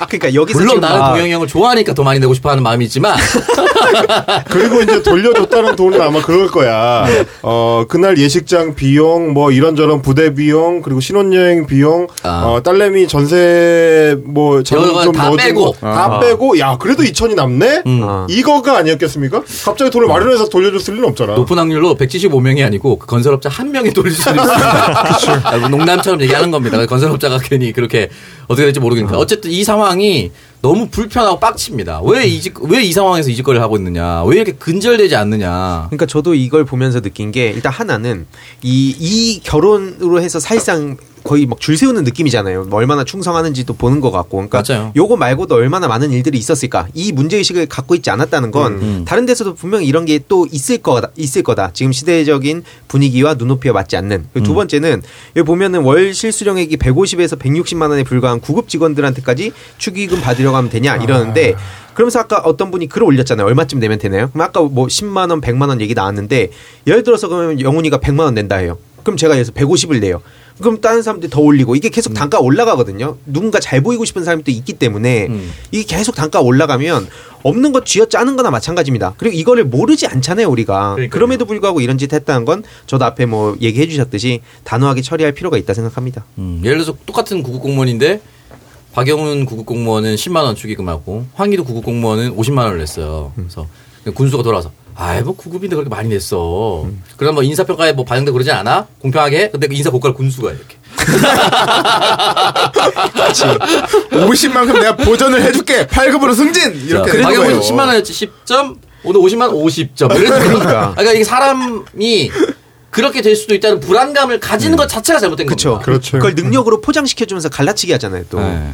그러니까 여기서 물론 나는 아, 동영이 형을 좋아하니까 더 많이 내고 싶어하는 마음이 있지만 그리고 이제 돌려줬다는 돈은 아마 그럴 거야. 어, 그날 예식장 비용, 뭐 이런저런 부대 비용, 그리고 신혼여행 비용, 아. 어, 딸내미 전세 뭐 자금 좀다 넣어준 빼고. 거다 빼고, 야, 그래도 2천이 남 네? 음. 아. 이거가 아니었겠습니까? 갑자기 돈을 마련해서 돌려줬을 리는 없잖아. 높은 확률로 175명이 아니고 그 건설업자 한 명이 돌릴 수도 있습니다. 아, 뭐 농담처럼 얘기하는 겁니다. 건설업자가 괜히 그렇게 어떻게 될지 모르겠는데 어쨌든 이 상황이 너무 불편하고 빡칩니다. 왜 이직 왜이 상황에서 이직거리를 하고 있느냐? 왜 이렇게 근절되지 않느냐? 그러니까 저도 이걸 보면서 느낀 게 일단 하나는 이, 이 결혼으로 해서 사실상 거의 막 줄 세우는 느낌이잖아요. 뭐 얼마나 충성하는지도 보는 것 같고. 그러니까 맞아요. 요거 말고도 얼마나 많은 일들이 있었을까. 이 문제 의식을 갖고 있지 않았다는 건 음. 다른 데서도 분명히 이런 게 또 있을 거다. 있을 거다. 지금 시대적인 분위기와 눈높이와 맞지 않는. 음. 두 번째는 여기 보면은 월 실수령액이 150에서 160만 원에 불과한 구급 직원들한테까지 축의금 받으려고 하면 되냐 이러는데 그러면서 아까 어떤 분이 글을 올렸잖아요. 얼마쯤 내면 되나요? 그럼 아까 뭐 10만 원, 100만 원 얘기 나왔는데 예를 들어서 그러면 영훈이가 100만 원 낸다 해요. 그럼 제가 여기서 150을 내요. 그럼 다른 사람들이 더 올리고 이게 계속 단가 올라가거든요. 누군가 잘 보이고 싶은 사람이 또 있기 때문에 음. 이게 계속 단가 올라가면 없는 거 쥐어 짜는 거나 마찬가지입니다. 그리고 이거를 모르지 않잖아요, 우리가. 그러니까요. 그럼에도 불구하고 이런 짓 했다는 건 저도 앞에 뭐 얘기해 주셨듯이 단호하게 처리할 필요가 있다 생각합니다. 음, 예를 들어서 똑같은 구급 공무원인데 박영훈 구급 공무원은 10만 원 축의금하고 황희도 구급 공무원은 50만 원을 냈어요. 그래서 군수가 돌아와서 아이 뭐 구급인데 그렇게 많이 냈어. 그럼 뭐 인사평가에 뭐 반영되고 그러지 않아? 공평하게? 해? 근데 그 인사 고과를 군수가 이렇게. 50만큼 내가 보전을 해줄게. 8급으로 승진 이렇게 거예요. 10만 원이었지 10점 오늘 50만 원 50점. 그러니까. 그러니까. 그러니까 이게 사람이 그렇게 될 수도 있다는 불안감을 가지는 것 자체가 잘못된 그렇죠. 겁니다. 그렇죠. 그걸 능력으로 포장시켜 주면서 갈라치기 하잖아요, 또. 네.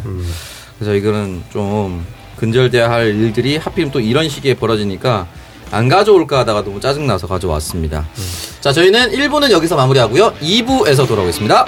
그래서 이거는 좀 근절돼야 할 일들이 하필 또 이런 시기에 벌어지니까 안 가져올까 하다가 너무 짜증나서 가져왔습니다. 자, 저희는 1부는 여기서 마무리하고요. 2부에서 돌아오겠습니다.